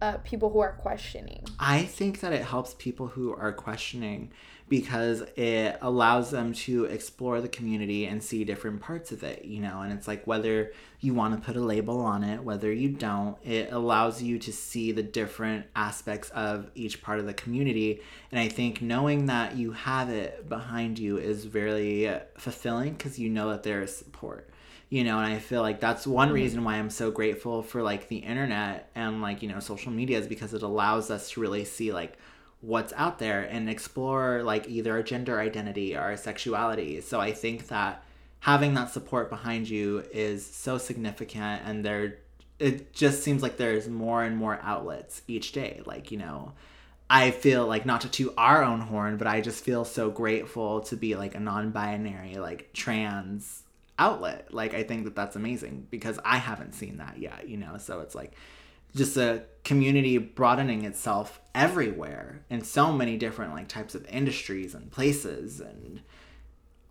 uh, people who are questioning? I think that it helps people who are questioning because it allows them to explore the community and see different parts of it, you know. And it's like whether you want to put a label on it, whether you don't, it allows you to see the different aspects of each part of the community. And I think knowing that you have it behind you is very fulfilling because you know that there is support you know and i feel like that's one mm-hmm. reason why i'm so grateful for like the internet and like you know social media is because it allows us to really see like what's out there and explore like either a gender identity or a sexuality so i think that having that support behind you is so significant and there it just seems like there's more and more outlets each day like you know I feel like not to toot our own horn, but I just feel so grateful to be like a non-binary, like trans outlet. Like I think that that's amazing because I haven't seen that yet, you know. So it's like just a community broadening itself everywhere in so many different like types of industries and places and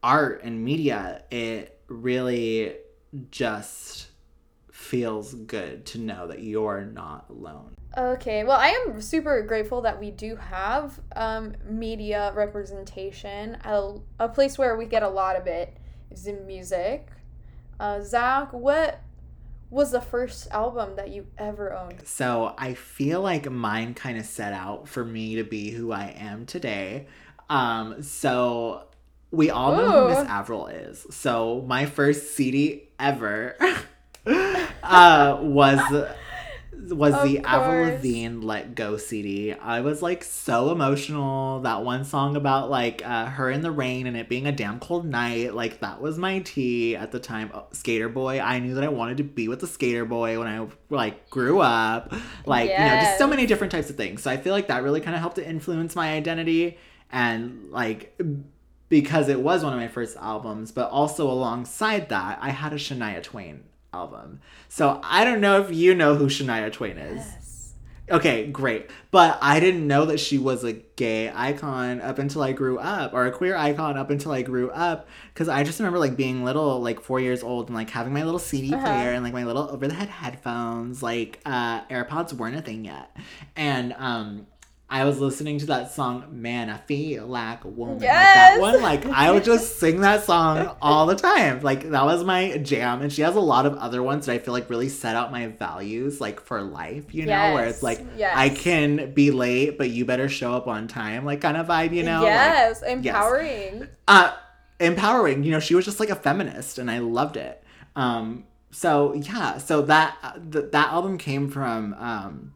art and media. It really just feels good to know that you're not alone. Okay, well, I am super grateful that we do have um, media representation, a, a place where we get a lot of it is in music. Uh, Zach, what was the first album that you ever owned? So I feel like mine kind of set out for me to be who I am today. Um, so we all know who Miss Avril is. So my first CD ever uh, was was of the course. Avril Lavigne "Let Go" CD. I was like so emotional. That one song about like uh, her in the rain and it being a damn cold night, like that was my tea at the time. Oh, skater boy. I knew that I wanted to be with the skater boy when I like grew up. Like yes. you know, just so many different types of things. So I feel like that really kind of helped to influence my identity and like because it was one of my first albums, but also alongside that, I had a Shania Twain album. So I don't know if you know who Shania Twain is. Yes. Okay, great. But I didn't know that she was a gay icon up until I grew up, or a queer icon up until I grew up. Because I just remember like being little, like four years old, and like having my little CD uh-huh. player and like my little over the head headphones. Like uh, AirPods weren't a thing yet, and um, I was listening to that song, Man, I Feel Like a Woman. Yes! Like that one, like I would just sing that song all the time. Like that was my jam. And she has a lot of other ones that I feel like really set out my values like for life, you know, yes. where it's like yes. I can be late, but you better show up on time, like kind of vibe, you know? Yes, like, empowering. Uh empowering. You know, she was just like a feminist and I loved it. Um so yeah, so that uh, th- that album came from um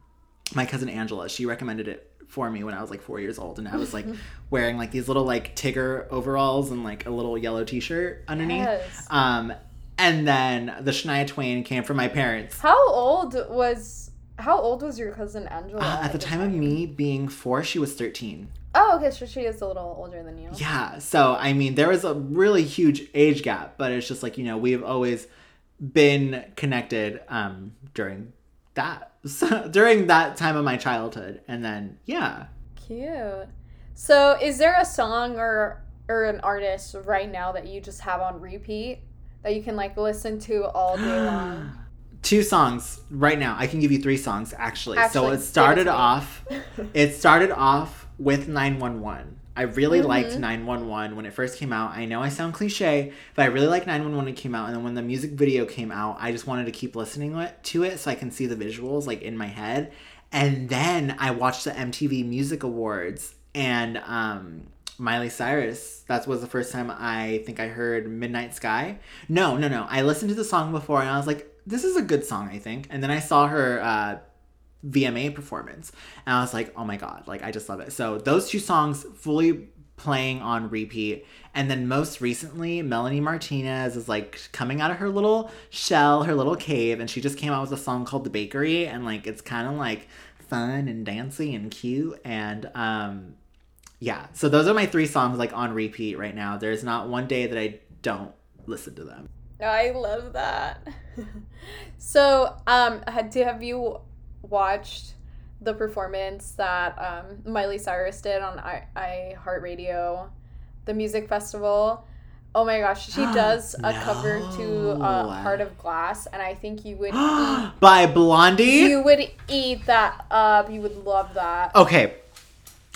my cousin Angela. She recommended it for me when I was like four years old, and I was like wearing like these little like Tigger overalls and like a little yellow T-shirt underneath. Yes. Um, and then the Shania Twain came from my parents. How old was how old was your cousin Angela? Uh, at the time, time of me being four, she was thirteen. Oh, okay, so she is a little older than you. Yeah, so I mean, there was a really huge age gap, but it's just like you know we've always been connected um, during that so, during that time of my childhood and then yeah. Cute. So is there a song or or an artist right now that you just have on repeat that you can like listen to all day long? Two songs right now. I can give you three songs actually, actually so it started off it started off with 911 I really mm-hmm. liked 911 when it first came out. I know I sound cliche, but I really liked 911 when it came out. And then when the music video came out, I just wanted to keep listening to it so I can see the visuals like in my head. And then I watched the MTV Music Awards and um, Miley Cyrus. That was the first time I think I heard Midnight Sky. No, no, no. I listened to the song before and I was like, this is a good song, I think. And then I saw her uh, VMA performance. And I was like, oh my God, like I just love it. So those two songs fully playing on repeat. And then most recently, Melanie Martinez is like coming out of her little shell, her little cave, and she just came out with a song called The Bakery. And like it's kind of like fun and dancey and cute. And um yeah, so those are my three songs like on repeat right now. There's not one day that I don't listen to them. I love that. so, um, had to have you watched the performance that um, Miley Cyrus did on I, iHeartRadio, the music festival. Oh my gosh, she does a no. cover to uh, Heart of Glass, and I think you would eat, by Blondie. You would eat that up. You would love that. Okay,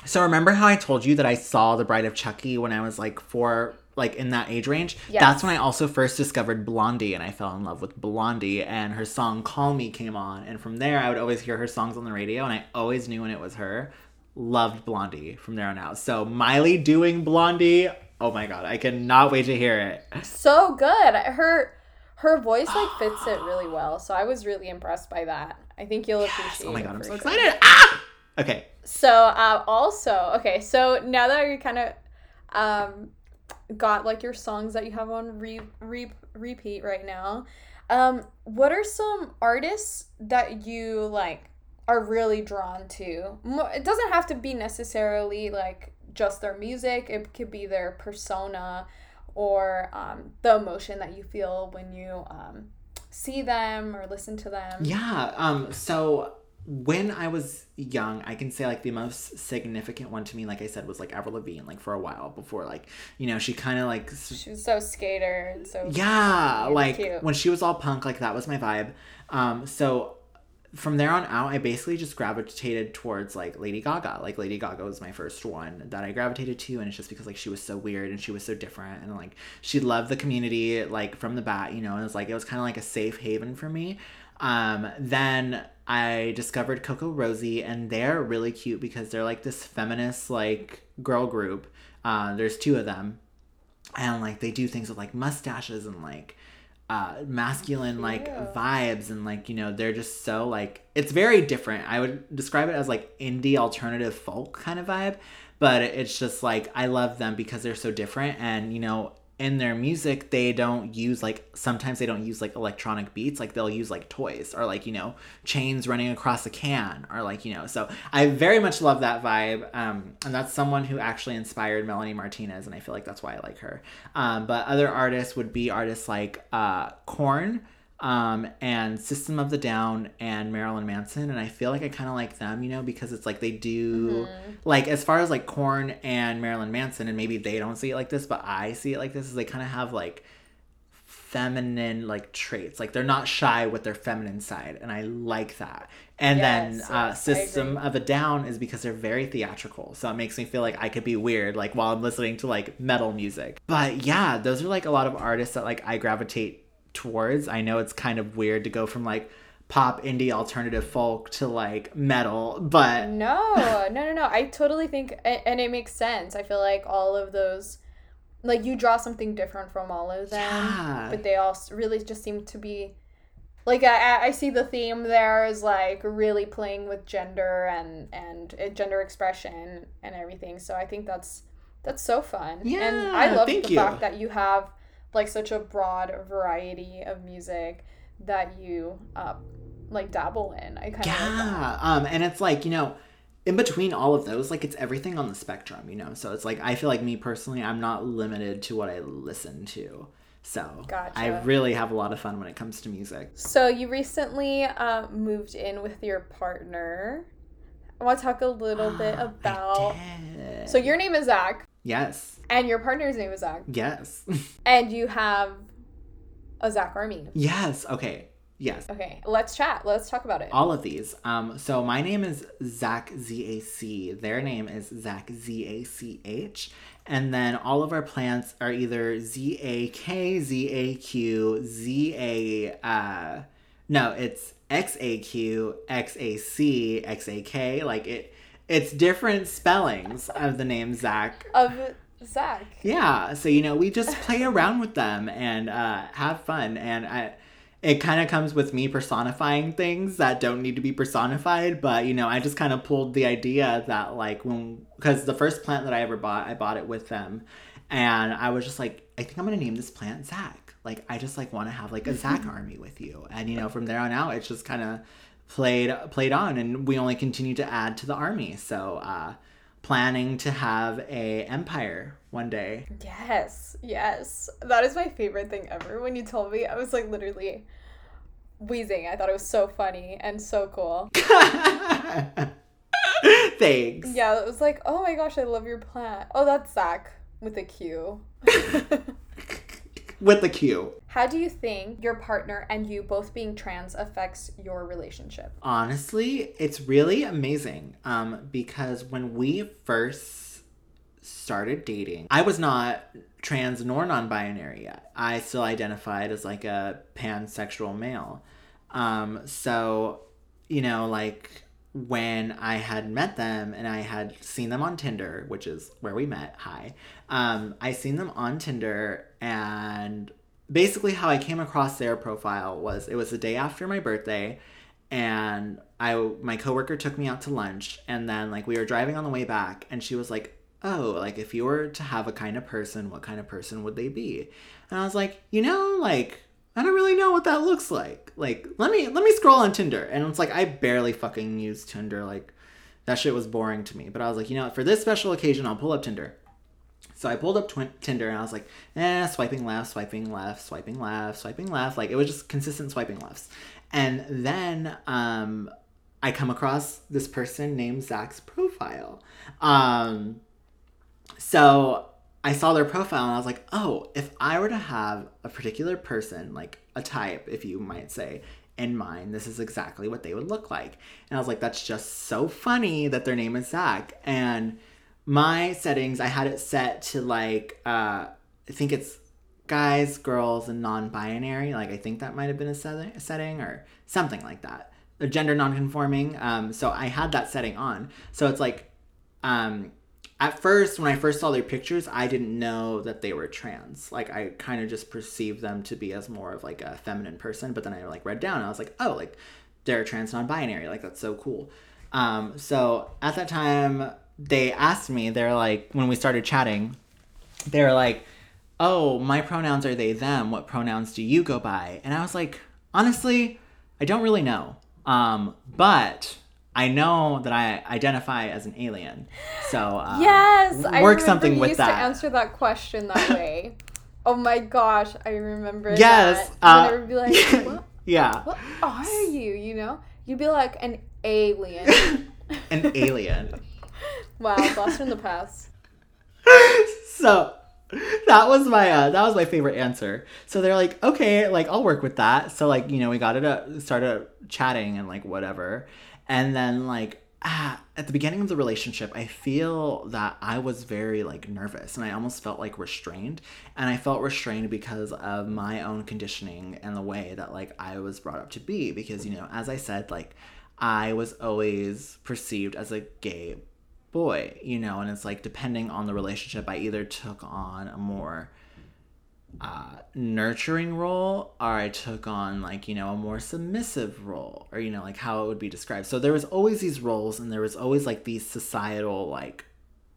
So remember how I told you that I saw The Bride of Chucky when I was like four, like in that age range? Yes. That's when I also first discovered Blondie and I fell in love with Blondie and her song Call Me came on. And from there, I would always hear her songs on the radio and I always knew when it was her. Loved Blondie from there on out. So Miley doing Blondie, oh my god, I cannot wait to hear it. So good. Her her voice like fits it really well. So I was really impressed by that. I think you'll appreciate Oh my it god, I'm so sure. excited. Ah! Okay. So uh, also, okay, so now that you kind of um, got like your songs that you have on re- re- repeat right now, um, what are some artists that you like are really drawn to? It doesn't have to be necessarily like just their music. It could be their persona or um, the emotion that you feel when you um, see them or listen to them. Yeah. Um. So when I was young, I can say like the most significant one to me, like I said, was like Avril Lavigne. Like for a while before, like you know, she kind of like She was so skater and so yeah, like cute. when she was all punk, like that was my vibe. Um. So from there on out, I basically just gravitated towards like Lady Gaga. Like Lady Gaga was my first one that I gravitated to, and it's just because like she was so weird and she was so different, and like she loved the community like from the bat, you know. And it was like it was kind of like a safe haven for me. Um, then I discovered CocoRosie, and they're really cute because they're like this feminist like girl group. Uh, there's two of them, and like they do things with like mustaches and like uh masculine like Cute. vibes and like you know they're just so like it's very different i would describe it as like indie alternative folk kind of vibe but it's just like i love them because they're so different and you know in their music they don't use like sometimes they don't use like electronic beats like they'll use like toys or like you know chains running across a can or like you know so i very much love that vibe um and that's someone who actually inspired melanie martinez and i feel like that's why i like her. Um but other artists would be artists like uh korn um and system of the down and marilyn manson and i feel like i kind of like them you know because it's like they do like as far as like korn and marilyn manson and maybe they don't see it like this but i see it like this is they kind of have like feminine like traits. Like they're not shy with their feminine side and i like that. And then uh yes, system of a down is because they're very theatrical so it makes me feel like i could be weird like while i'm listening to like metal music. But yeah those are like a lot of artists that like i gravitate towards i know it's kind of weird to go from like pop indie alternative folk to like metal but No, no, no, no. I totally think, and it makes sense. I feel like all of those, like you draw something different from all of them, Yeah. but they all really just seem to be, like I, I- see the theme there is like really playing with gender and and uh, gender expression and everything. So I think that's that's so fun. and I love the you. fact that you have like such a broad variety of music that you uh, like dabble in. I kind of. Yeah. Um, and it's like, you know, in between all of those, like it's everything on the spectrum, you know. So it's like I feel like me personally, I'm not limited to what I listen to. So I really have a lot of fun when it comes to music. So you recently uh, moved in with your partner. I want to talk a little bit about. So your name is Zach, Yes. and your partner's name is Zach, Yes. and you have a Zach Army. yes. Okay. Yes. Okay, let's chat. Let's talk about it. All of these. Um, so my name is Zach Z A C. Their name is Zach Z A C H. And then all of our plants are either Z A K, Z A Q, Z A uh no, it's X A Q, X A C, X A K. Like it it's different spellings of the name Zach. Of Zach. Yeah, so you know, we just play around with them and uh, have fun, and I, it kind of comes with me personifying things that don't need to be personified. But you know, I just kind of pulled the idea that like when because the first plant that I ever bought, I bought it with them, and I was just like, I think I'm gonna name this plant Zach. Like I just like want to have like a Zach army with you, and you know, from there on out, it's just kind of played played on, and we only continue to add to the army. So. uh planning to have a empire one day. Yes, yes. That is my favorite thing ever. When you told me, I was like literally wheezing. I thought it was so funny and so cool. Thanks. Yeah, it was like, oh my gosh, I love your plant. Oh, that's Zach with a Q. with the Q. How do you think your partner and you both being trans affects your relationship? Honestly, it's really amazing. Um, because when we first started dating, I was not trans nor non-binary yet. I still identified as like a pansexual male. Um, so you know, like when I had met them and I had seen them on Tinder, which is where we met. Hi. Um, I seen them on Tinder and basically how I came across their profile was it was the day after my birthday and I my coworker took me out to lunch and then like we were driving on the way back and she was like, "Oh, like if you were to have a kind of person, what kind of person would they be?" And I was like, "You know, like I don't really know what that looks like. Like, let me let me scroll on Tinder." And it's like I barely fucking use Tinder. Like that shit was boring to me. But I was like, "You know, what? for this special occasion, I'll pull up Tinder." So I pulled up Twin Tinder and I was like, eh, swiping left, swiping left, swiping left, swiping left. Like it was just consistent swiping lefts. And then um, I come across this person named Zach's profile. Um, so I saw their profile and I was like, oh, if I were to have a particular person, like a type, if you might say, in mind, this is exactly what they would look like. And I was like, that's just so funny that their name is Zach. And my settings, I had it set to like, uh, I think it's guys, girls, and non binary. Like, I think that might have been a setting, setting or something like that. A gender non conforming. Um, so I had that setting on. So it's like, um, at first, when I first saw their pictures, I didn't know that they were trans. Like, I kind of just perceived them to be as more of like a feminine person. But then I like read down and I was like, oh, like they're trans non binary. Like, that's so cool. Um, so at that time, they asked me, they're like, when we started chatting, they're like, oh, my pronouns are they, them. What pronouns do you go by? And I was like, honestly, I don't really know. Um, but I know that I identify as an alien. So, uh, yes, I work remember something you with used that. to answer that question that way. oh my gosh, I remember Yes, that. uh, and it would be like, what, yeah, what are you? You know, you'd be like an alien. an alien. wow, lost from the past. so that was my uh, that was my favorite answer. So they're like, okay, like I'll work with that. So like you know we got it up, started chatting and like whatever, and then like ah, at the beginning of the relationship, I feel that I was very like nervous and I almost felt like restrained, and I felt restrained because of my own conditioning and the way that like I was brought up to be. Because you know, as I said, like I was always perceived as a gay boy, you know, and it's like depending on the relationship, I either took on a more uh, nurturing role or I took on like, you know, a more submissive role or, you know, like how it would be described. So there was always these roles and there was always like these societal like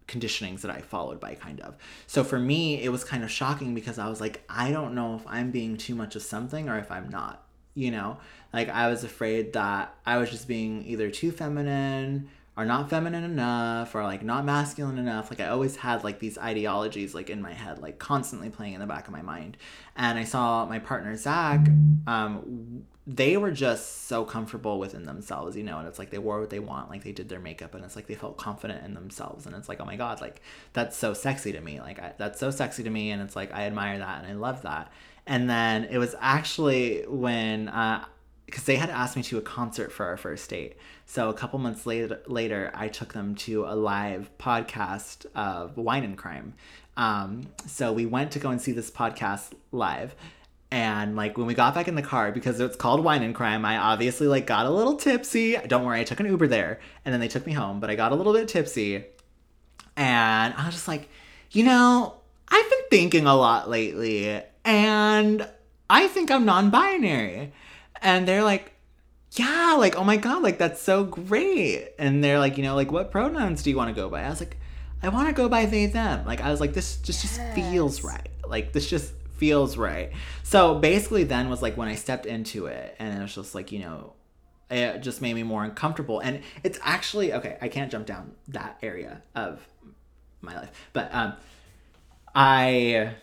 conditionings that I followed by kind of. So for me, it was kind of shocking because I was like, I don't know if I'm being too much of something or if I'm not, you know? Like I was afraid that I was just being either too feminine or not feminine enough or like not masculine enough. Like i always had like these ideologies like in my head like constantly playing in the back of my mind. And i saw my partner zach um they were just so comfortable within themselves you know and it's like they wore what they want like they did their makeup and it's like they felt confident in themselves. And it's like oh my god like that's so sexy to me. Like I, that's so sexy to me and it's like i admire that and i love that. And then it was actually when uh because they had asked me to a concert for our first date. So a couple months later, later I took them to a live podcast of Wine and Crime. Um, so we went to go and see this podcast live. And like when we got back in the car, because it's called Wine and Crime, I obviously like got a little tipsy. Don't worry, I took an Uber there, and then they took me home. But I got a little bit tipsy, and I was just like, you know, I've been thinking a lot lately, and I think I'm non-binary and they're like yeah like oh my god like that's so great. And they're like you know like what pronouns do you want to go by? I was like i want to go by they them. Like i was like this just just feels right. Like this just feels right. So basically then was like when i stepped into it and it was just like you know it just made me more uncomfortable. And it's actually okay i can't jump down that area of my life but um i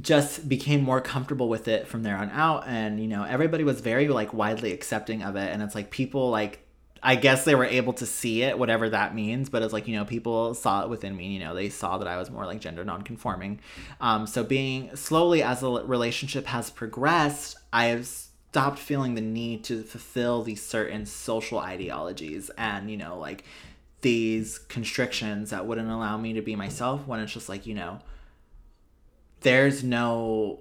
just became more comfortable with it from there on out and you know everybody was very like widely accepting of it and it's like people like I guess they were able to see it, whatever that means. But it's like, you know, people saw it within me. You know, they saw that I was more like gender nonconforming. Um, so being slowly as the relationship has progressed, I have stopped feeling the need to fulfill these certain social ideologies and, you know, like these constrictions that wouldn't allow me to be myself when it's just like, you know, there's no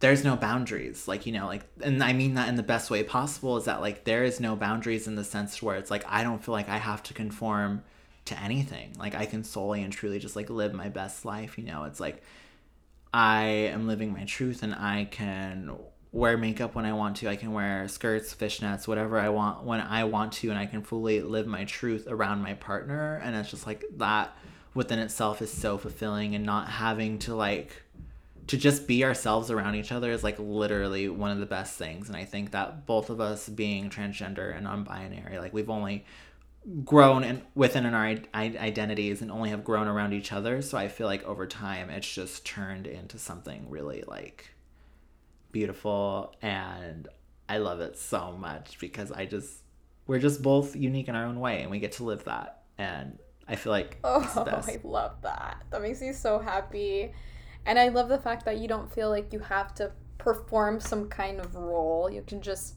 there's no boundaries like you know like and i mean that in the best way possible is that like there is no boundaries in the sense where it's like i don't feel like i have to conform to anything. Like i can solely and truly just like live my best life you know? It's like i am living my truth and i can wear makeup when i want to. I can wear skirts fishnets whatever i want when i want to and i can fully live my truth around my partner. And it's just like that within itself is so fulfilling and not having to like to just be ourselves around each other is like literally one of the best things and i think that both of us being transgender and non-binary like we've only grown in, within our identities and only have grown around each other so i feel like over time it's just turned into something really like beautiful and i love it so much because i just we're just both unique in our own way and we get to live that and i feel like oh i love that. That makes me so happy and I love the fact that you don't feel like you have to perform some kind of role. You can just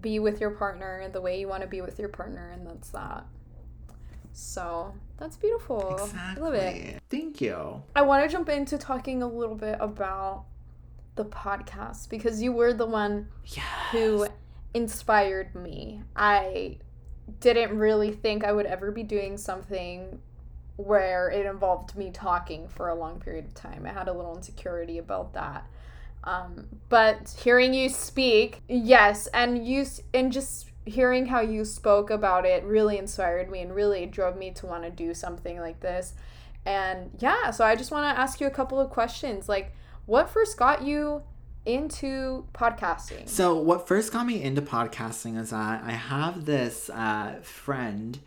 be with your partner the way you want to be with your partner, and that's that. So that's beautiful. Exactly. I love it. Thank you. I want to jump into talking a little bit about the podcast because you were the one yes. who inspired me. I didn't really think I would ever be doing something where it involved me talking for a long period of time. I had a little insecurity about that. Um, but hearing you speak, yes, and you and just hearing how you spoke about it really inspired me and really drove me to want to do something like this. And yeah, so I just want to ask you a couple of questions. Like, what first got you into podcasting? So, what first got me into podcasting is that I have this uh, friend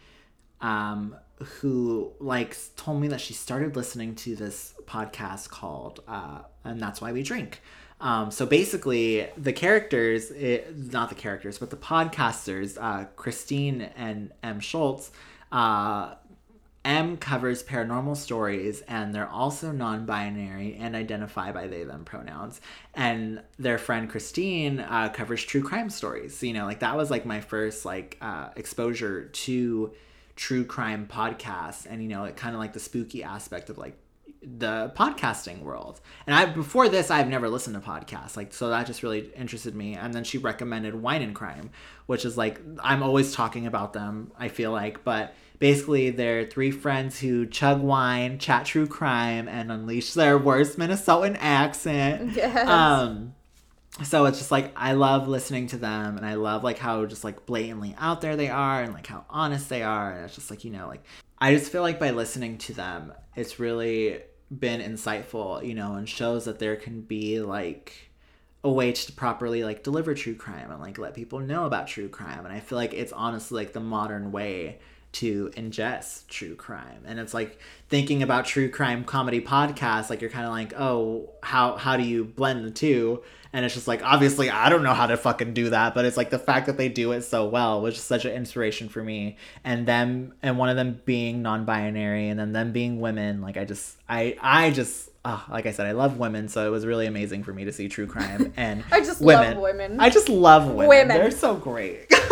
um, who like told me that she started listening to this podcast called uh, and that's why we drink. Um, so basically the characters it, not the characters but the podcasters uh, christine and Em. Schulz uh, Em covers paranormal stories and they're also non-binary and identify by they them pronouns. And their friend christine uh, covers true crime stories so, you know like that was like my first like uh, exposure to true crime podcasts and you know it kind of like the spooky aspect of like the podcasting world. And i before this i've never listened to podcasts like so that just really interested me. And then she recommended wine and crime which is like i'm always talking about them i feel like. But basically they're three friends who chug wine chat true crime and unleash their worst minnesotan accent. Yes. um so it's just like I love listening to them and I love like how just like blatantly out there they are and like how honest they are and it's just like you know like I just feel like by listening to them it's really been insightful you know and shows that there can be like a way to properly like deliver true crime and like let people know about true crime and I feel like it's honestly like the modern way to ingest true crime and it's like thinking about true crime comedy podcasts like you're kind of like oh how how do you blend the two and it's just like obviously I don't know how to fucking do that, but it's like the fact that they do it so well was just such an inspiration for me. And them and one of them being non-binary and then them being women, like I just I I just oh, like I said, I love women, so it was really amazing for me to see true crime and I just women. love women. I just love women. Women, they're so great.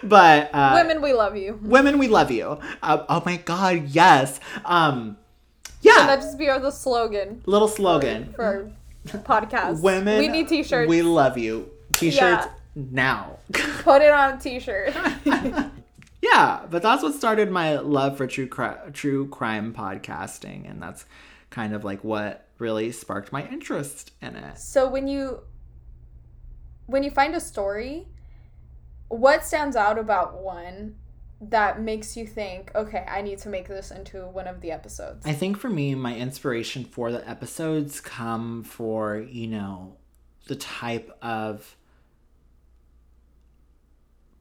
but uh, women, we love you. Women, we love you. Uh, oh my god, yes. Um, yeah. Can that just be our the slogan? Little slogan for, for podcast. Women, we need t-shirts. We love you. T-shirts yeah. now. Put it on a t-shirt. yeah, but that's what started my love for true cri- true crime podcasting, and that's kind of like what really sparked my interest in it. So when you when you find a story, what stands out about one that makes you think, okay, I need to make this into one of the episodes? I think for me, my inspiration for the episodes come for, you know, the type of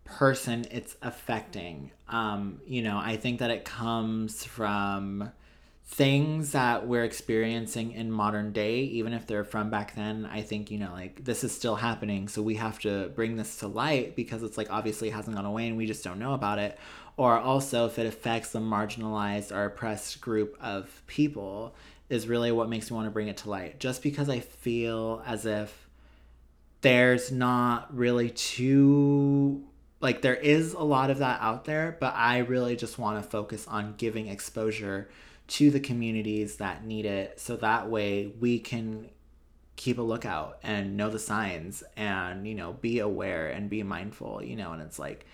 person it's affecting. Um, you know, I think that it comes from things that we're experiencing in modern day, even if they're from back then, I think, you know, like this is still happening. So we have to bring this to light because it's like obviously hasn't gone away and we just don't know about it. Or also if it affects the marginalized or oppressed group of people is really what makes me want to bring it to light. Just because I feel as if there's not really too like there is a lot of that out there, but I really just want to focus on giving exposure to the communities that need it so that way we can keep a lookout and know the signs and you know be aware and be mindful you know and it's like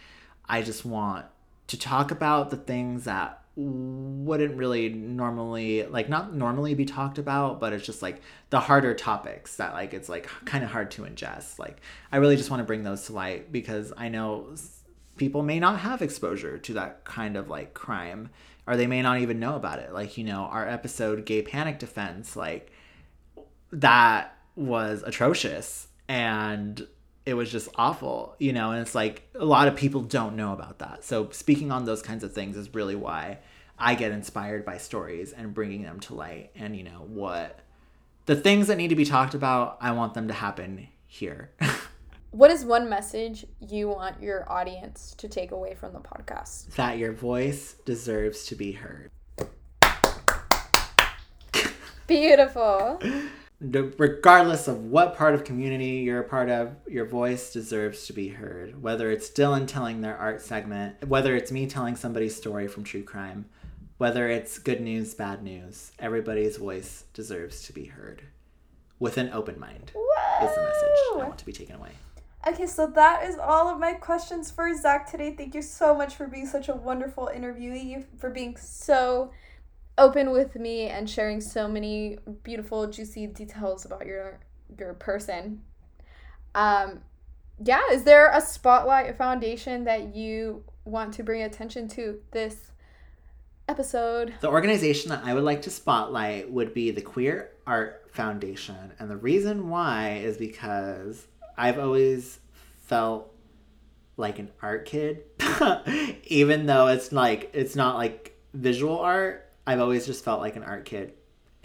i just want to talk about the things that wouldn't really normally like not normally be talked about but it's just like the harder topics that like it's like kind of hard to ingest. Like i really just want to bring those to light because i know people may not have exposure to that kind of like crime or they may not even know about it. Like, you know, our episode Gay Panic Defense, like that was atrocious and it was just awful, you know, and it's like a lot of people don't know about that. So speaking on those kinds of things is really why I get inspired by stories and bringing them to light and, you know, what the things that need to be talked about, I want them to happen here. what is one message you want your audience to take away from the podcast? That your voice deserves to be heard. Beautiful. Regardless of what part of community you're a part of, your voice deserves to be heard. Whether it's Dylan telling their art segment, whether it's me telling somebody's story from true crime, whether it's good news, bad news, everybody's voice deserves to be heard. With an open mind Whoa. is the message I want to be taken away. Okay, so that is all of my questions for Zach today. Thank you so much for being such a wonderful interviewee, for being so open with me and sharing so many beautiful, juicy details about your your person. Um, yeah, is there a spotlight foundation that you want to bring attention to this episode? The organization that I would like to spotlight would be the Queer Art Foundation, and the reason why is because I've always felt like an art kid, even though it's like it's not like visual art. I've always just felt like an art kid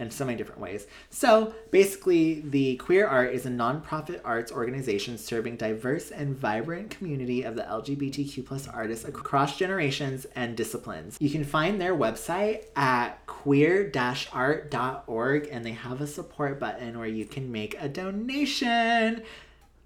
in so many different ways. So basically, the Queer Art is a nonprofit arts organization serving diverse and vibrant community of the LGBTQ plus artists across generations and disciplines. You can find their website at queer-art.org and they have a support button where you can make a donation.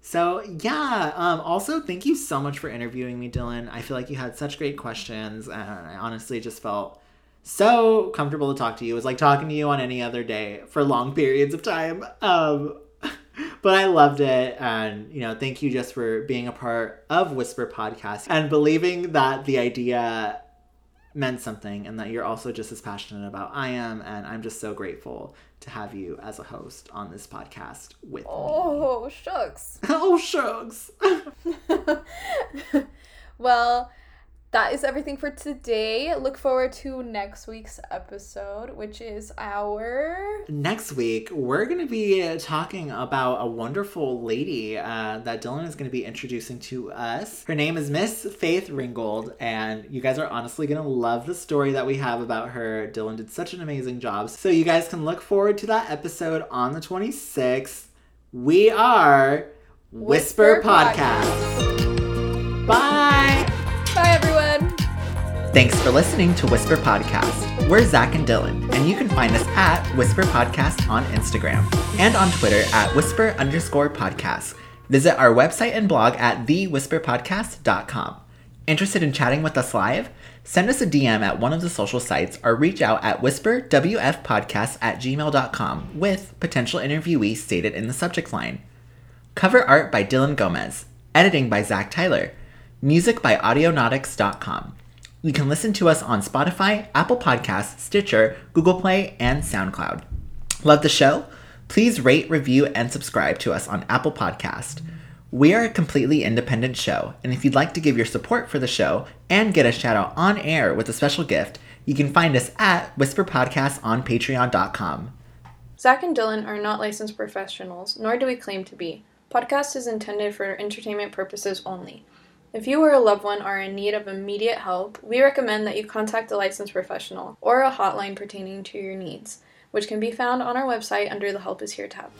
So yeah, um, also thank you so much for interviewing me, Dylan. I feel like you had such great questions, and I honestly just felt so comfortable to talk to you. It was like talking to you on any other day for long periods of time. Um, but I loved it, and you know, thank you just for being a part of Whisper Podcast and believing that the idea meant something and that you're also just as passionate about I am and I'm just so grateful to have you as a host on this podcast with oh, me. shucks. oh shucks. Oh, well, that is everything for today. Look forward to next week's episode, which is our. Next week, we're going to be talking about a wonderful lady uh, that Dylan is going to be introducing to us. Her name is Miss Faith Ringgold, and you guys are honestly going to love the story that we have about her. Dylan did such an amazing job. So, you guys can look forward to that episode on the 26th. We are Whisper, Whisper Podcast. Podcast. Bye. Thanks for listening to Whisper Podcast. We're Zach and Dylan, and you can find us at Whisper Podcast on Instagram and on Twitter at Whisper underscore podcast. Visit our website and blog at thewhisperpodcast.com. Interested in chatting with us live? Send us a DM at one of the social sites or reach out at whisperwfpodcast at gmail.com with potential interviewees stated in the subject line. Cover art by Dylan Gomez. Editing by Zach Tyler. Music by Audionautix.com. You can listen to us on Spotify, Apple Podcasts, Stitcher, Google Play, and SoundCloud. Love the show? Please rate, review, and subscribe to us on Apple Podcast. We are a completely independent show, and if you'd like to give your support for the show and get a shout out on air with a special gift, you can find us at Whisper Podcast on Patreon.com. Zach and Dylan are not licensed professionals, nor do we claim to be. Podcast is intended for entertainment purposes only. If you or a loved one are in need of immediate help, we recommend that you contact a licensed professional or a hotline pertaining to your needs, which can be found on our website under the Help is Here tab.